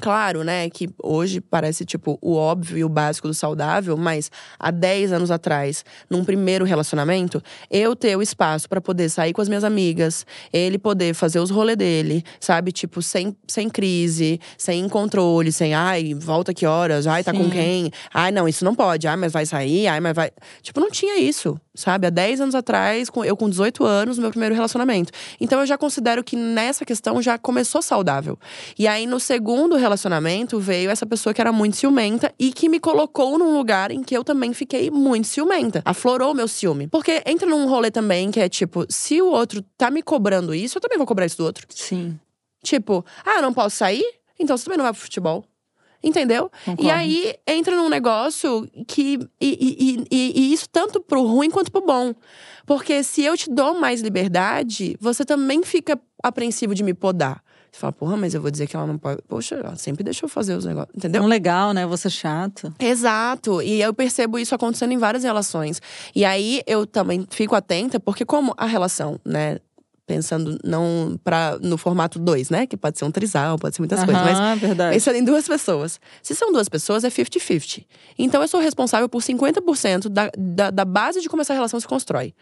Claro, né, que hoje parece, tipo, o óbvio e o básico do saudável, mas há 10 anos atrás, num primeiro relacionamento, eu ter o espaço pra poder sair com as minhas amigas, ele poder fazer os rolê dele, sabe? Tipo, sem, sem crise, sem controle, sem, ai, volta que horas, ai, tá com Sim. quem? Ai, não, isso não pode, ai, mas vai sair, ai, mas vai. Tipo, não tinha isso, sabe? Há 10 anos atrás, eu com 18 anos, meu primeiro relacionamento. Então eu já considero que nessa questão já começou saudável. E aí, no segundo relacionamento, veio essa pessoa que era muito ciumenta e que me colocou num lugar em que eu também fiquei muito ciumenta. Aflorou o meu ciúme. Porque entra num rolê também que é tipo, se o outro tá me cobrando isso, eu também vou cobrar isso do outro. Sim. Tipo, ah, eu não posso sair? Então você também não vai pro futebol. Entendeu? Concordo. E aí entra num negócio que. E, e- e- e isso tanto pro ruim quanto pro bom. Porque se eu te dou mais liberdade, você também fica apreensivo de me podar. Você fala, porra, mas eu vou dizer que ela não pode. Poxa, ela sempre deixa eu fazer os negócios. Entendeu? Tão legal, né? Você chato. Exato. E eu percebo isso acontecendo em várias relações. E aí eu também fico atenta, porque como a relação, né, Pensando não pra, no formato dois, né? Que pode ser um trisal, pode ser muitas coisas. Mas verdade. pensando em duas pessoas. Se são duas pessoas, é 50-50. Então eu sou responsável por 50% da, da, da base de como essa relação se constrói.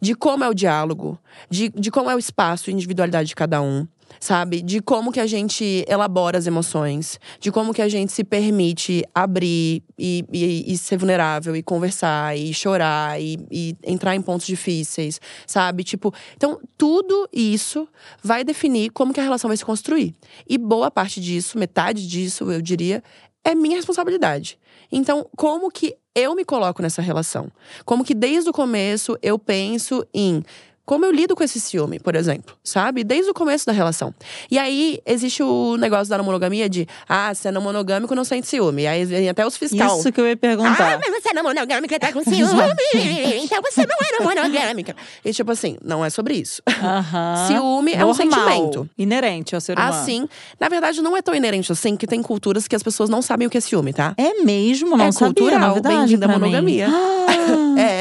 De como é o diálogo, de, de como é o espaço e individualidade de cada um. Sabe? De como que a gente elabora as emoções, de como que a gente se permite abrir e, e, e ser vulnerável, e conversar, e chorar, e, e entrar em pontos difíceis, sabe? Tipo, então tudo isso vai definir como que a relação vai se construir. E boa parte disso, metade disso, eu diria, é minha responsabilidade. Então, como que eu me coloco nessa relação? Como que desde o começo eu penso em como eu lido com esse ciúme, por exemplo, sabe? Desde o começo da relação. E aí, existe o negócio da monogamia de, ah, se é não monogâmico, não sente ciúme. Aí vem até os fiscal. Isso que eu ia perguntar. Ah, mas você é não monogâmica, tá com ciúme. então você não é não monogâmica. E tipo assim, não é sobre isso. Aham. Ciúme é um Normal, sentimento. Inerente ao ser humano. Assim, na verdade, não é tão inerente assim, que tem culturas que as pessoas não sabem o que é ciúme, tá? É mesmo? Não é cultural, bem-vinda à mim. monogamia. Ah. é.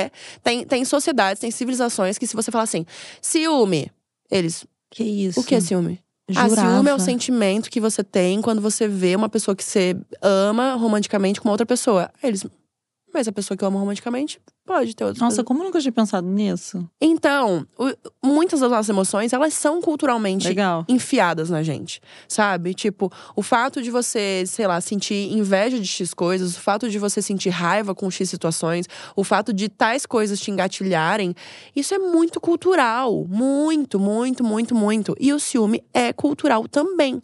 Tem, tem sociedades, tem civilizações que se você falar assim, ciúme, eles. Que isso? O que é ciúme? Ah, Jurava. ciúme é o sentimento que você tem quando você vê uma pessoa que você ama romanticamente com outra pessoa. Eles. Mas a pessoa que eu amo romanticamente pode ter outras Nossa, como eu nunca tinha pensado nisso? Então, o- muitas das nossas emoções, elas são culturalmente Legal. enfiadas na gente, sabe? Tipo, o fato de você, sei lá, sentir inveja de X coisas, o fato de você sentir raiva com X situações, o fato de tais coisas te engatilharem, isso é muito cultural. Muito, muito, muito, muito. E o ciúme é cultural também.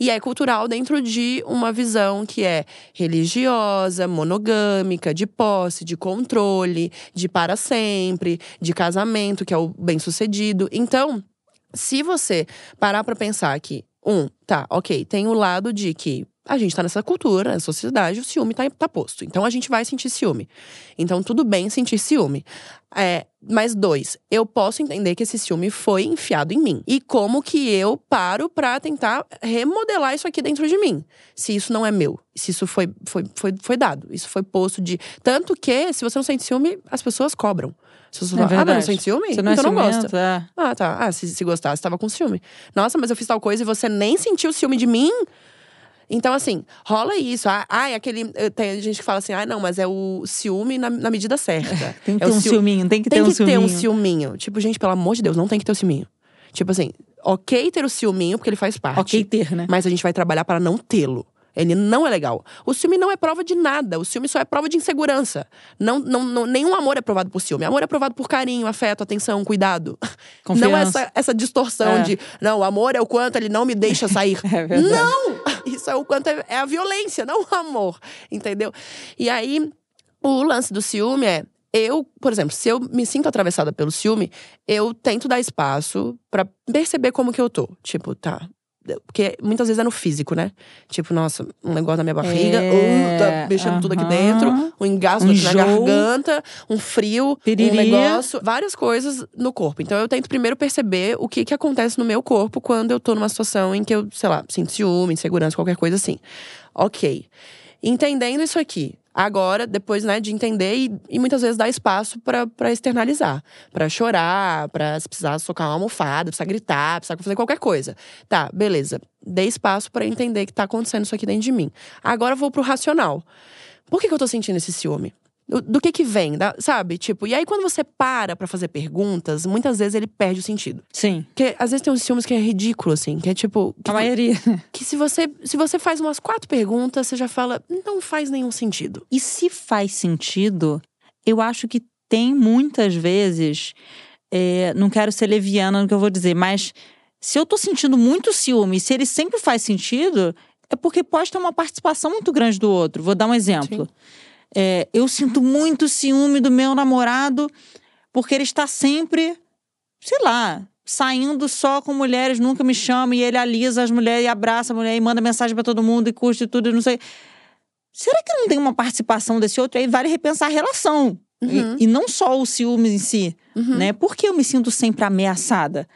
E é cultural dentro de uma visão que é religiosa, monogâmica, de posse, de controle, de para sempre, de casamento, que é o bem-sucedido. Então, se você parar pra pensar que, um, tá, ok, tem o lado de que a gente tá nessa cultura, nessa sociedade, o ciúme tá, tá posto. Então a gente vai sentir ciúme. Então, tudo bem sentir ciúme. É, mas dois, eu posso entender que esse ciúme foi enfiado em mim. E como que eu paro pra tentar remodelar isso aqui dentro de mim. Se isso não é meu. Se isso foi, foi, foi, foi dado. Isso foi posto de. Tanto que, se você não sente ciúme, as pessoas cobram. As pessoas É falam, ah, mas não verdade. sente ciúme? Você não é então não ciumento, gosta. é. Ah, tá. Ah, se, se gostasse, tava com ciúme. Nossa, mas eu fiz tal coisa e você nem sentiu ciúme de mim? Então, assim, rola isso. Ah, ai, aquele. eh, Tem gente que fala assim, ah, não, mas é o ciúme na, na medida certa. Tem que É ter um ciú- ciúminho, tem que tem ter um que ter um ciúminho. ciúminho. Tipo, gente, pelo amor de Deus, não tem que ter o ciúminho. Tipo assim, ok ter o ciúminho, porque ele faz parte. Ok ter, né? Mas a gente vai trabalhar para não tê-lo. Ele não é legal. O ciúme não é prova de nada. O ciúme só é prova de insegurança. Não, não, não- nenhum amor é provado por ciúme. Amor é provado por carinho, afeto, atenção, cuidado. Não Confiança. essa, essa distorção É. de, não, o amor é o quanto ele não me deixa sair. É. Não! Isso é o quanto é, é a violência, não o amor. Entendeu? E aí, o lance do ciúme é. Eu, por exemplo, se eu me sinto atravessada pelo ciúme, eu tento dar espaço pra perceber como que eu tô. Tipo, tá. Porque muitas vezes é no físico, né? Tipo, nossa, um negócio na minha barriga, É, uh, tá mexendo tudo aqui dentro, um engasgo Um aqui na garganta, um frio, Piriri. um negócio, várias coisas no corpo. Então eu tento primeiro perceber o que que acontece no meu corpo quando eu tô numa situação em que eu, sei lá, sinto ciúme, insegurança, qualquer coisa assim. Ok. Entendendo isso aqui. Agora, depois, né, de entender e, e muitas vezes dar espaço pra externalizar. Pra chorar, se precisar socar uma almofada, precisar gritar, precisar fazer qualquer coisa. Tá, beleza. Dei espaço pra entender que tá acontecendo isso aqui dentro de mim. Agora eu vou pro racional. Por que, que eu tô sentindo esse ciúme? Do, do que que vem, da- sabe? Tipo, e aí quando você para pra fazer perguntas, muitas vezes ele perde o sentido. Sim. Porque às vezes tem uns ciúmes que é ridículo, assim, que é tipo. Que, A maioria. que se você, se você faz umas quatro perguntas, você já fala, não faz nenhum sentido. E se faz sentido, eu acho que tem muitas vezes. é, não quero ser leviana no que eu vou dizer, mas se eu tô sentindo muito ciúme, se ele sempre faz sentido, é porque pode ter uma participação muito grande do outro. Vou dar um exemplo. É, eu sinto muito ciúme do meu namorado porque ele está sempre, sei lá, saindo só com mulheres, nunca me chama e ele alisa as mulheres e abraça a mulher e manda mensagem pra todo mundo e curte tudo não sei. Será que não tem uma participação desse outro? Aí vale repensar a relação. Uhum. E, e não só o ciúme em si, Uhum. né? Por que eu me sinto sempre ameaçada?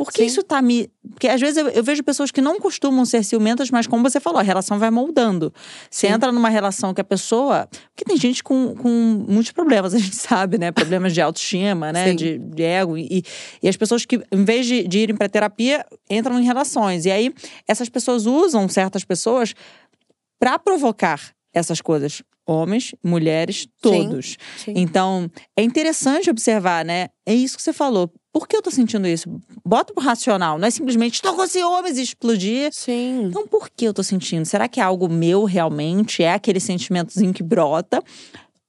Por que isso tá me. Porque às vezes eu, eu vejo pessoas que não costumam ser ciumentas, mas como você falou, a relação vai moldando. Você Sim. entra numa relação que a pessoa. Porque tem gente com, com muitos problemas, a gente sabe, né? Problemas de autoestima, né? Sim. De, de ego. E, e as pessoas que, em vez de, de irem pra terapia, entram em relações. E aí, essas pessoas usam certas pessoas para provocar essas coisas. Homens, mulheres, todos. Sim. Então, é interessante observar, né? É isso que você falou. Por que eu tô sentindo isso? Bota pro racional. Não é simplesmente estou com ciúmes e explodir. Sim. Então, por que eu tô sentindo? Será que é algo meu realmente? É aquele sentimentozinho que brota?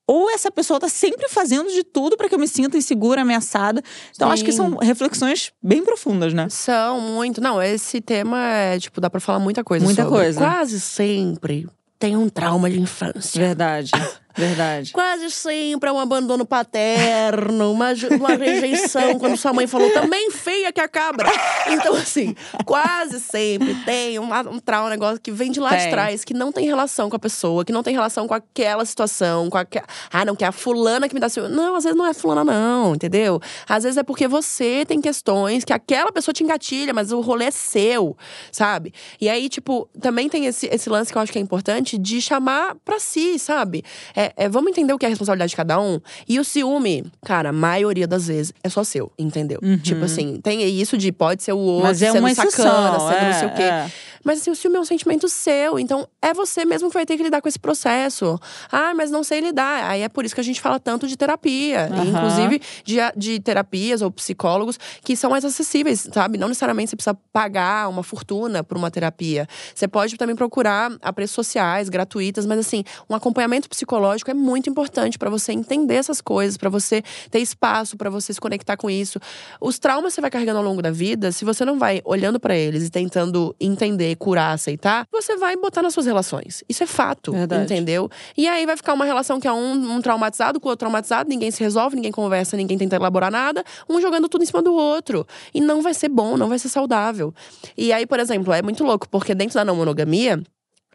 Ou essa pessoa tá sempre fazendo de tudo para que eu me sinta insegura, ameaçada? Então, acho que Sim. são reflexões bem profundas, né? São muito. Não, esse tema é, tipo, dá pra falar muita coisa. Muita sobre. coisa. Quase sempre tem um trauma de infância. Verdade. Verdade. Quase sempre é um abandono paterno, uma, uma rejeição quando sua mãe falou também feia que a cabra. Então, assim, quase sempre tem uma- um trauma, um negócio que vem de lá de Tem. trás, que não tem relação com a pessoa, que não tem relação com aquela situação, com aquela. Ah, não, que é a fulana que me dá ciúme. Não, às vezes não é fulana, não, entendeu? Às vezes é porque você tem questões que aquela pessoa te engatilha, mas o rolê é seu, sabe? E aí, tipo, também tem esse, esse lance que eu acho que é importante de chamar pra si, sabe? É, é, vamos entender o que é a responsabilidade de cada um. E o ciúme, cara, a maioria das vezes é só seu, entendeu? Tipo assim, tem isso de pode ser o outro, Uhum. Mas é sendo uma sacana, exceção. sendo é, não sei o quê. Mas assim, o ciúme é um sentimento seu. Então, é você mesmo que vai ter que lidar com esse processo. Ah, mas não sei lidar. Aí é por isso que a gente fala tanto de terapia. Aham. Inclusive, de, de terapias ou psicólogos que são mais acessíveis, sabe? Não necessariamente você precisa pagar uma fortuna por uma terapia. Você pode também procurar a preços sociais, gratuitas. Mas assim, um acompanhamento psicológico é muito importante para você entender essas coisas, para você ter espaço, para você se conectar com isso. Os traumas que você vai carregando ao longo da vida, se você não vai olhando para eles e tentando entender, curar, aceitar, você vai botar nas suas relações. Isso é fato, Verdade. entendeu? E aí vai ficar uma relação que é um, um traumatizado com o outro traumatizado, ninguém se resolve, ninguém conversa, ninguém tenta elaborar nada, um jogando tudo em cima do outro. E não vai ser bom, não vai ser saudável. E aí, por exemplo, é muito louco, porque dentro da não monogamia,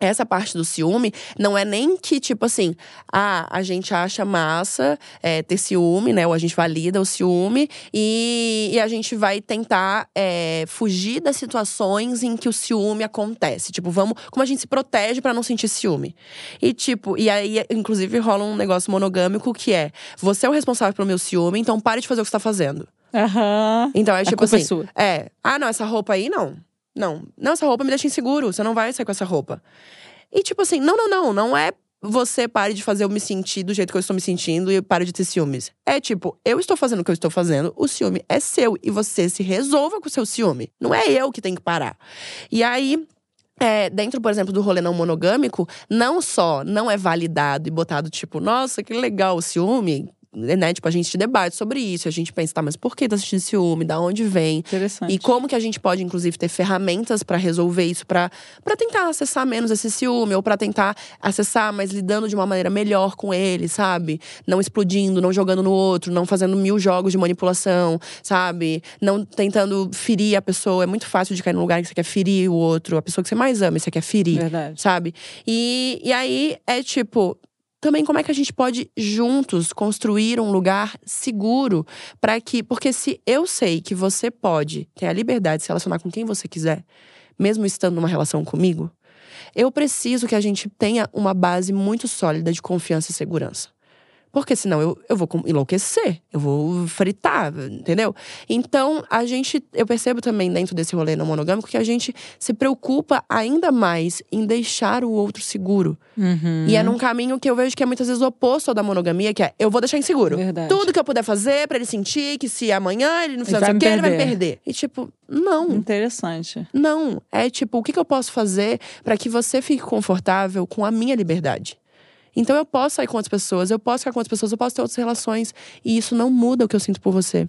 essa parte do ciúme não é nem que, tipo assim, ah, a gente acha massa é, ter ciúme, né? Ou a gente valida o ciúme e, e a gente vai tentar é, fugir das situações em que o ciúme acontece. Tipo, vamos. Como a gente se protege pra não sentir ciúme. E, tipo, e aí, inclusive, rola um negócio monogâmico que é: você é o responsável pelo meu ciúme, então pare de fazer o que você tá fazendo. Aham. Então é tipo é assim. sua. É. Ah, não, essa roupa aí não. Não. Não, essa roupa me deixa inseguro. Você não vai sair com essa roupa. E tipo assim, não, não, não. Não é você pare de fazer eu me sentir do jeito que eu estou me sentindo e pare de ter ciúmes. É tipo, eu estou fazendo o que eu estou fazendo, o ciúme é seu e você se resolva com o seu ciúme. Não é eu que tenho que parar. E aí. É, dentro, por exemplo, do rolê não monogâmico, não só não é validado e botado, tipo, nossa, que legal o ciúme, né? Tipo, a gente debate sobre isso, a gente pensa, tá, mas por que tá sentindo ciúme? Da onde vem? Interessante. E como que a gente pode, inclusive, ter ferramentas pra resolver isso, pra pra tentar acessar menos esse ciúme, ou pra tentar acessar, mas lidando de uma maneira melhor com ele, sabe? Não explodindo, não jogando no outro, não fazendo mil jogos de manipulação, sabe? Não tentando ferir a pessoa. É muito fácil de cair num lugar que você quer ferir o outro, a pessoa que você mais ama, e você quer ferir Verdade. sabe? E, e aí é tipo. Também como é que a gente pode juntos construir um lugar seguro para que, porque se eu sei que você pode ter a liberdade de se relacionar com quem você quiser, mesmo estando numa relação comigo, eu preciso que a gente tenha uma base muito sólida de confiança e segurança. Porque senão eu, eu vou enlouquecer, eu vou fritar, entendeu? Então, a gente, eu percebo também dentro desse rolê não monogâmico que a gente se preocupa ainda mais em deixar o outro seguro. Uhum. E é num caminho que eu vejo que é muitas vezes oposto ao da monogamia, que é eu vou deixar inseguro. Verdade. Tudo que eu puder fazer pra ele sentir que se amanhã ele não fizer o quê, ele vai perder. E tipo, não. Interessante. Não, é tipo, o que, que eu posso fazer pra que você fique confortável com a minha liberdade? Então eu posso sair com outras pessoas, eu posso ficar com outras pessoas, eu posso ter outras relações. E isso não muda o que eu sinto por você.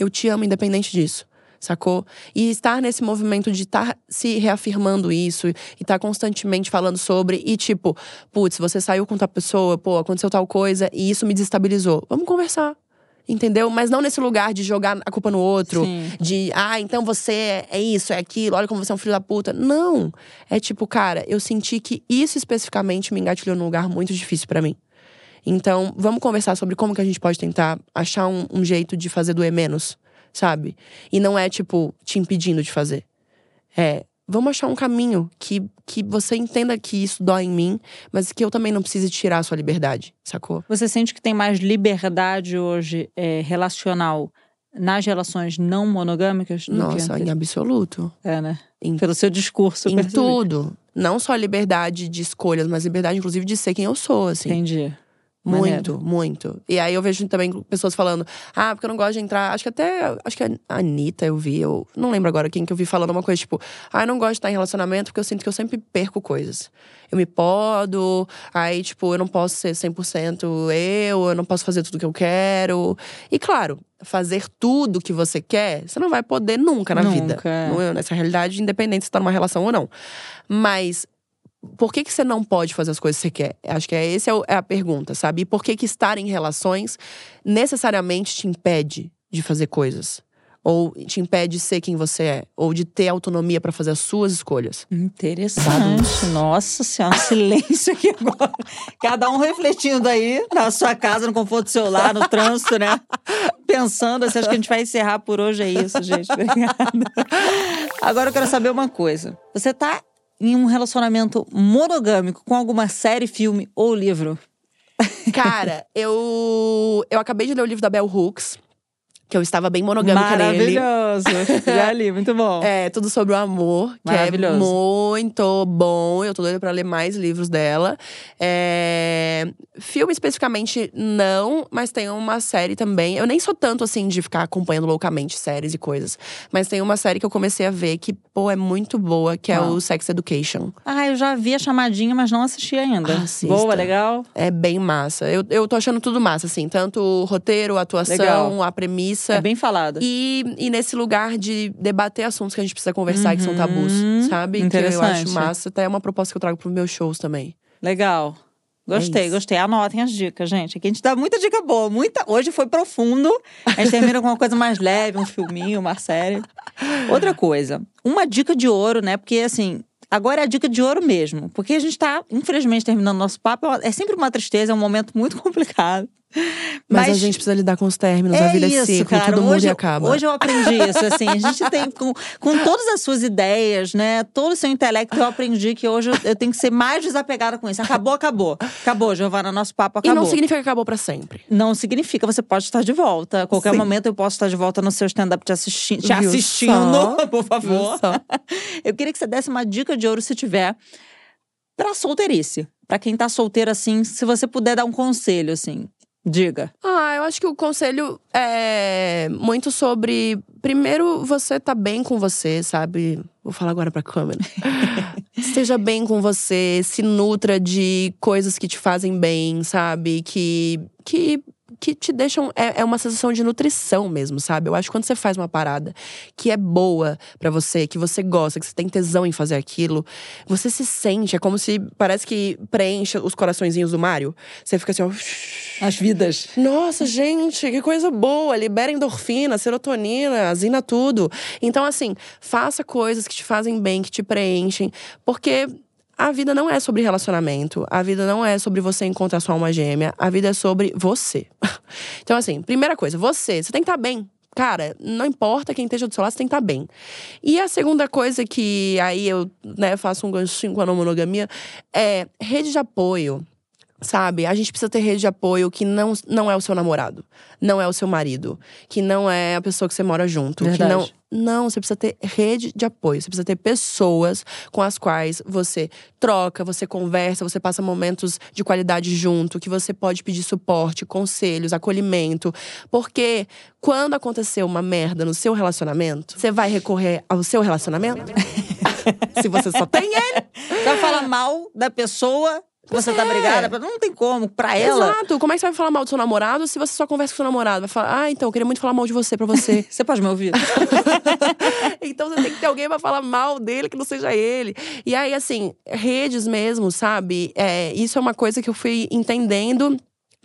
Eu te amo independente disso. Sacou? E estar nesse movimento de estar se reafirmando isso e estar constantemente falando sobre. E tipo, putz, você saiu com tal pessoa, pô, aconteceu tal coisa e isso me desestabilizou. Vamos conversar. Entendeu? Mas não nesse lugar de jogar a culpa no outro, Sim. de, ah, então você é- isso, é aquilo, olha como você é um filho da puta. Não. É tipo, cara, eu senti que isso especificamente me engatilhou num lugar muito difícil pra mim. Então, vamos conversar sobre como que a gente pode tentar achar um, um jeito de fazer doer menos, sabe? E não é, tipo, te impedindo de fazer. É, vamos achar um caminho que, que você entenda que isso dói em mim, mas que eu também não precise tirar a sua liberdade, sacou? Você sente que tem mais liberdade hoje é, relacional nas relações não monogâmicas? do que Nossa, em absoluto. É, né? Em, Pelo seu discurso. em percebi. tudo. Não só a liberdade de escolhas, mas liberdade, inclusive, de ser quem eu sou, assim. Entendi. Muito, Maneiro. muito. E aí eu vejo também pessoas falando, ah, porque eu não gosto de entrar. Acho que até. Acho que a Anitta eu vi, eu não lembro agora quem que eu vi falando uma coisa, tipo, ah, eu não gosto de estar em relacionamento porque eu sinto que eu sempre perco coisas. Eu me podo, aí, tipo, eu não posso ser 100% eu, eu não posso fazer tudo que eu quero. E claro, fazer tudo que você quer, você não vai poder nunca na vida. Nunca, é. Não é nessa realidade, independente se tá numa relação ou não. Mas por que, que você não pode fazer as coisas que você quer? Acho que é essa é é a pergunta, sabe? E por que, que estar em relações necessariamente te impede de fazer coisas? Ou te impede de ser quem você é? Ou de ter autonomia pra fazer as suas escolhas? Interessante. Nossa senhora, um silêncio aqui agora. Cada um refletindo aí na sua casa, no conforto do seu lar, no trânsito, né? Pensando, assim, acho que a gente vai encerrar por hoje. É isso, gente. Obrigada. Agora eu quero saber uma coisa. Você tá em um relacionamento monogâmico com alguma série, filme ou livro? Cara, eu, eu acabei de ler o livro da Bell Hooks, que eu estava bem monogâmica nele. Maravilhoso. Já li, muito bom. É, tudo sobre o amor, que é muito bom. Eu tô doida pra ler mais livros dela. É, Filme especificamente, não, mas tem uma série também. Eu nem sou tanto assim de ficar acompanhando loucamente séries e coisas. Mas tem uma série que eu comecei a ver que, pô, é muito boa, que é Qual? o Sex Education. Ah, eu já vi a chamadinha, mas não assisti ainda. Assista. Boa, legal? É bem massa. Eu, eu tô achando tudo massa, assim. Tanto o roteiro, a atuação, Legal. a premissa. É bem falado. E, e nesse lugar de debater assuntos que a gente precisa conversar, que são Uhum. tabus, sabe? Que eu Interessante. acho massa. Até é uma proposta que eu trago pros meus shows também. Legal. Gostei, É gostei. Anotem as dicas, gente. Aqui a gente dá muita dica boa. Muita... Hoje foi profundo. A gente termina com uma coisa mais leve, um filminho, uma série. Outra coisa, uma dica de ouro, né? Porque assim. Agora é a dica de ouro mesmo. Porque a gente tá, infelizmente, terminando nosso papo. É sempre uma tristeza, é um momento muito complicado. Mas, a gente precisa lidar com os términos, a vida é ciclo, todo mundo hoje, e acaba. Hoje eu aprendi isso, assim. A gente tem, com, com todas as suas ideias, né? Todo o seu intelecto, eu aprendi que hoje eu, eu tenho que ser mais desapegada com isso. Acabou, acabou. Acabou, Giovana, nosso papo e acabou. não significa que acabou pra sempre. Não significa, você pode estar de volta. A qualquer Sim. momento eu posso estar de volta no seu stand-up te, assisti te Viu assistindo, só? por favor. Eu queria que você desse uma dica de ouro, se tiver, pra solteirice. Pra quem tá solteiro, assim, se você puder dar um conselho, assim, diga. Ah, eu acho que o conselho é muito sobre. Primeiro, você tá bem com você, sabe? Vou falar agora pra câmera. Esteja bem com você, se nutra de coisas que te fazem bem, sabe? Que. que que te deixam. É, é uma sensação de nutrição mesmo, sabe? Eu acho que quando você faz uma parada que é boa pra você, que você gosta, que você tem tesão em fazer aquilo, você se sente. É como se parece que preenche os coraçõezinhos do Mário. Você fica assim, ó. As vidas. Nossa, gente, que coisa boa! Libera endorfina, serotonina, azina tudo. Então, assim, faça coisas que te fazem bem, que te preenchem, porque a vida não é sobre relacionamento, a vida não é sobre você encontrar sua alma gêmea, a vida é sobre você. Então, assim, primeira coisa, você, você tem que estar bem. Cara, não importa quem esteja do seu lado, você tem que estar bem. E a segunda coisa que aí eu né, faço um ganchinho com a não monogamia é rede de apoio. Sabe? A gente precisa ter rede de apoio que não, não é o seu namorado, não é o seu marido, que não é a pessoa que você mora junto. Que não, Verdade. não, você precisa ter rede de apoio, você precisa ter pessoas com as quais você troca, você conversa, você passa momentos de qualidade junto, que você pode pedir suporte, conselhos, acolhimento. Porque quando acontecer uma merda no seu relacionamento, você vai recorrer ao seu relacionamento? Se você só tem ele. Você vai falar mal da pessoa você tá É. brigada. Não tem como. Pra ela. Exato. Como é que você vai falar mal do seu namorado se você só conversa com seu namorado? Vai falar, ah, então, eu queria muito falar mal de você pra você. Você pode me ouvir? então você tem que ter alguém pra falar mal dele que não seja ele. E aí, assim, redes mesmo, sabe? É, isso é uma coisa que eu fui entendendo.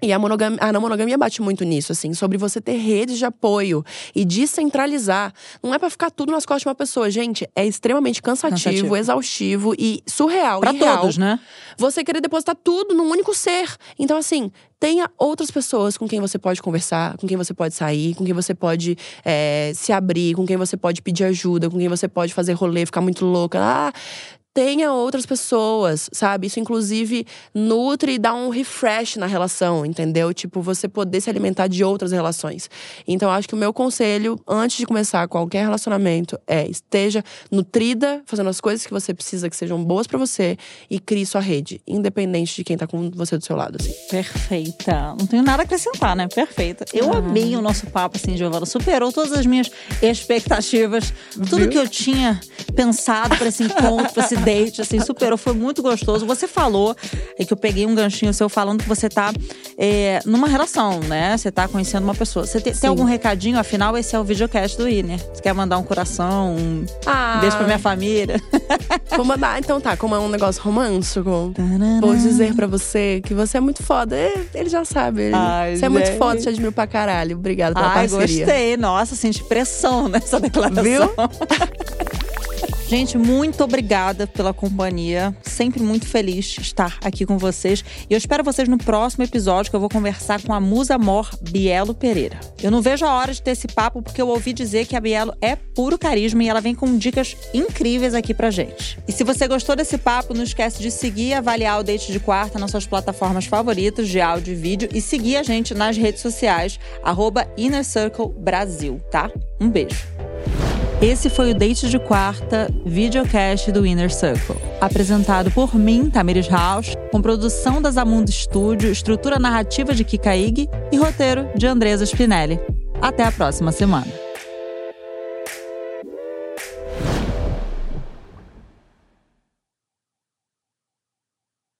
E a, monogam a não monogamia bate muito nisso, assim, sobre você ter redes de apoio e descentralizar. Não é pra ficar tudo nas costas de uma pessoa. Gente, é extremamente cansativo, Cansativo. exaustivo e surreal. Pra e real. todos, né? Você querer depositar tudo num único ser. Então, assim, tenha outras pessoas com quem você pode conversar, com quem você pode sair, com quem você pode é, se abrir, com quem você pode pedir ajuda, com quem você pode fazer rolê, ficar muito louca. Ah, tenha outras pessoas, sabe? Isso, inclusive, nutre e dá um refresh na relação, entendeu? Tipo, você poder se alimentar de outras relações. Então, eu acho que o meu conselho, antes de começar qualquer relacionamento, é esteja nutrida, fazendo as coisas que você precisa que sejam boas pra você e crie sua rede, independente de quem tá com você do seu lado, assim. Perfeita. Não tenho nada a acrescentar, né? Perfeita. Eu amei o nosso papo, assim, Giovana. Superou todas as minhas expectativas. Tudo Viu? que eu tinha pensado pra esse encontro, pra esse date, assim, superou. Foi muito gostoso. Você falou, é que eu peguei um ganchinho seu falando que você tá é, numa relação, né? Você tá conhecendo uma pessoa. Você tem, tem algum recadinho? Afinal, esse é o videocast do Iner. Você quer mandar um coração, um Ah, beijo pra minha família? Vou mandar, então tá, como é um negócio romântico, vou dizer pra você que você é muito foda. É, Ele já sabe. Ele, Ai, você é muito foda, te admiro pra caralho. Obrigada pela Ai, parceria. gostei. Nossa, senti pressão nessa declaração. Viu? Gente, muito obrigada pela companhia. Sempre muito feliz de estar aqui com vocês. E eu espero vocês no próximo episódio, que eu vou conversar com a musa mor Bielo Pereira. Eu não vejo a hora de ter esse papo, porque eu ouvi dizer que a Bielo é puro carisma e ela vem com dicas incríveis aqui pra gente. E se você gostou desse papo, não esquece de seguir e avaliar o Date de Quarta nas suas plataformas favoritas de áudio e vídeo e seguir a gente nas redes sociais, arroba Inner Circle Brasil, tá? Um beijo. Esse foi o Date de Quarta, videocast do Inner Circle. Apresentado por mim, Tamires House, com produção da Zamundo Studio, estrutura narrativa de Kika Ig e roteiro de Andresa Spinelli. Até a próxima semana.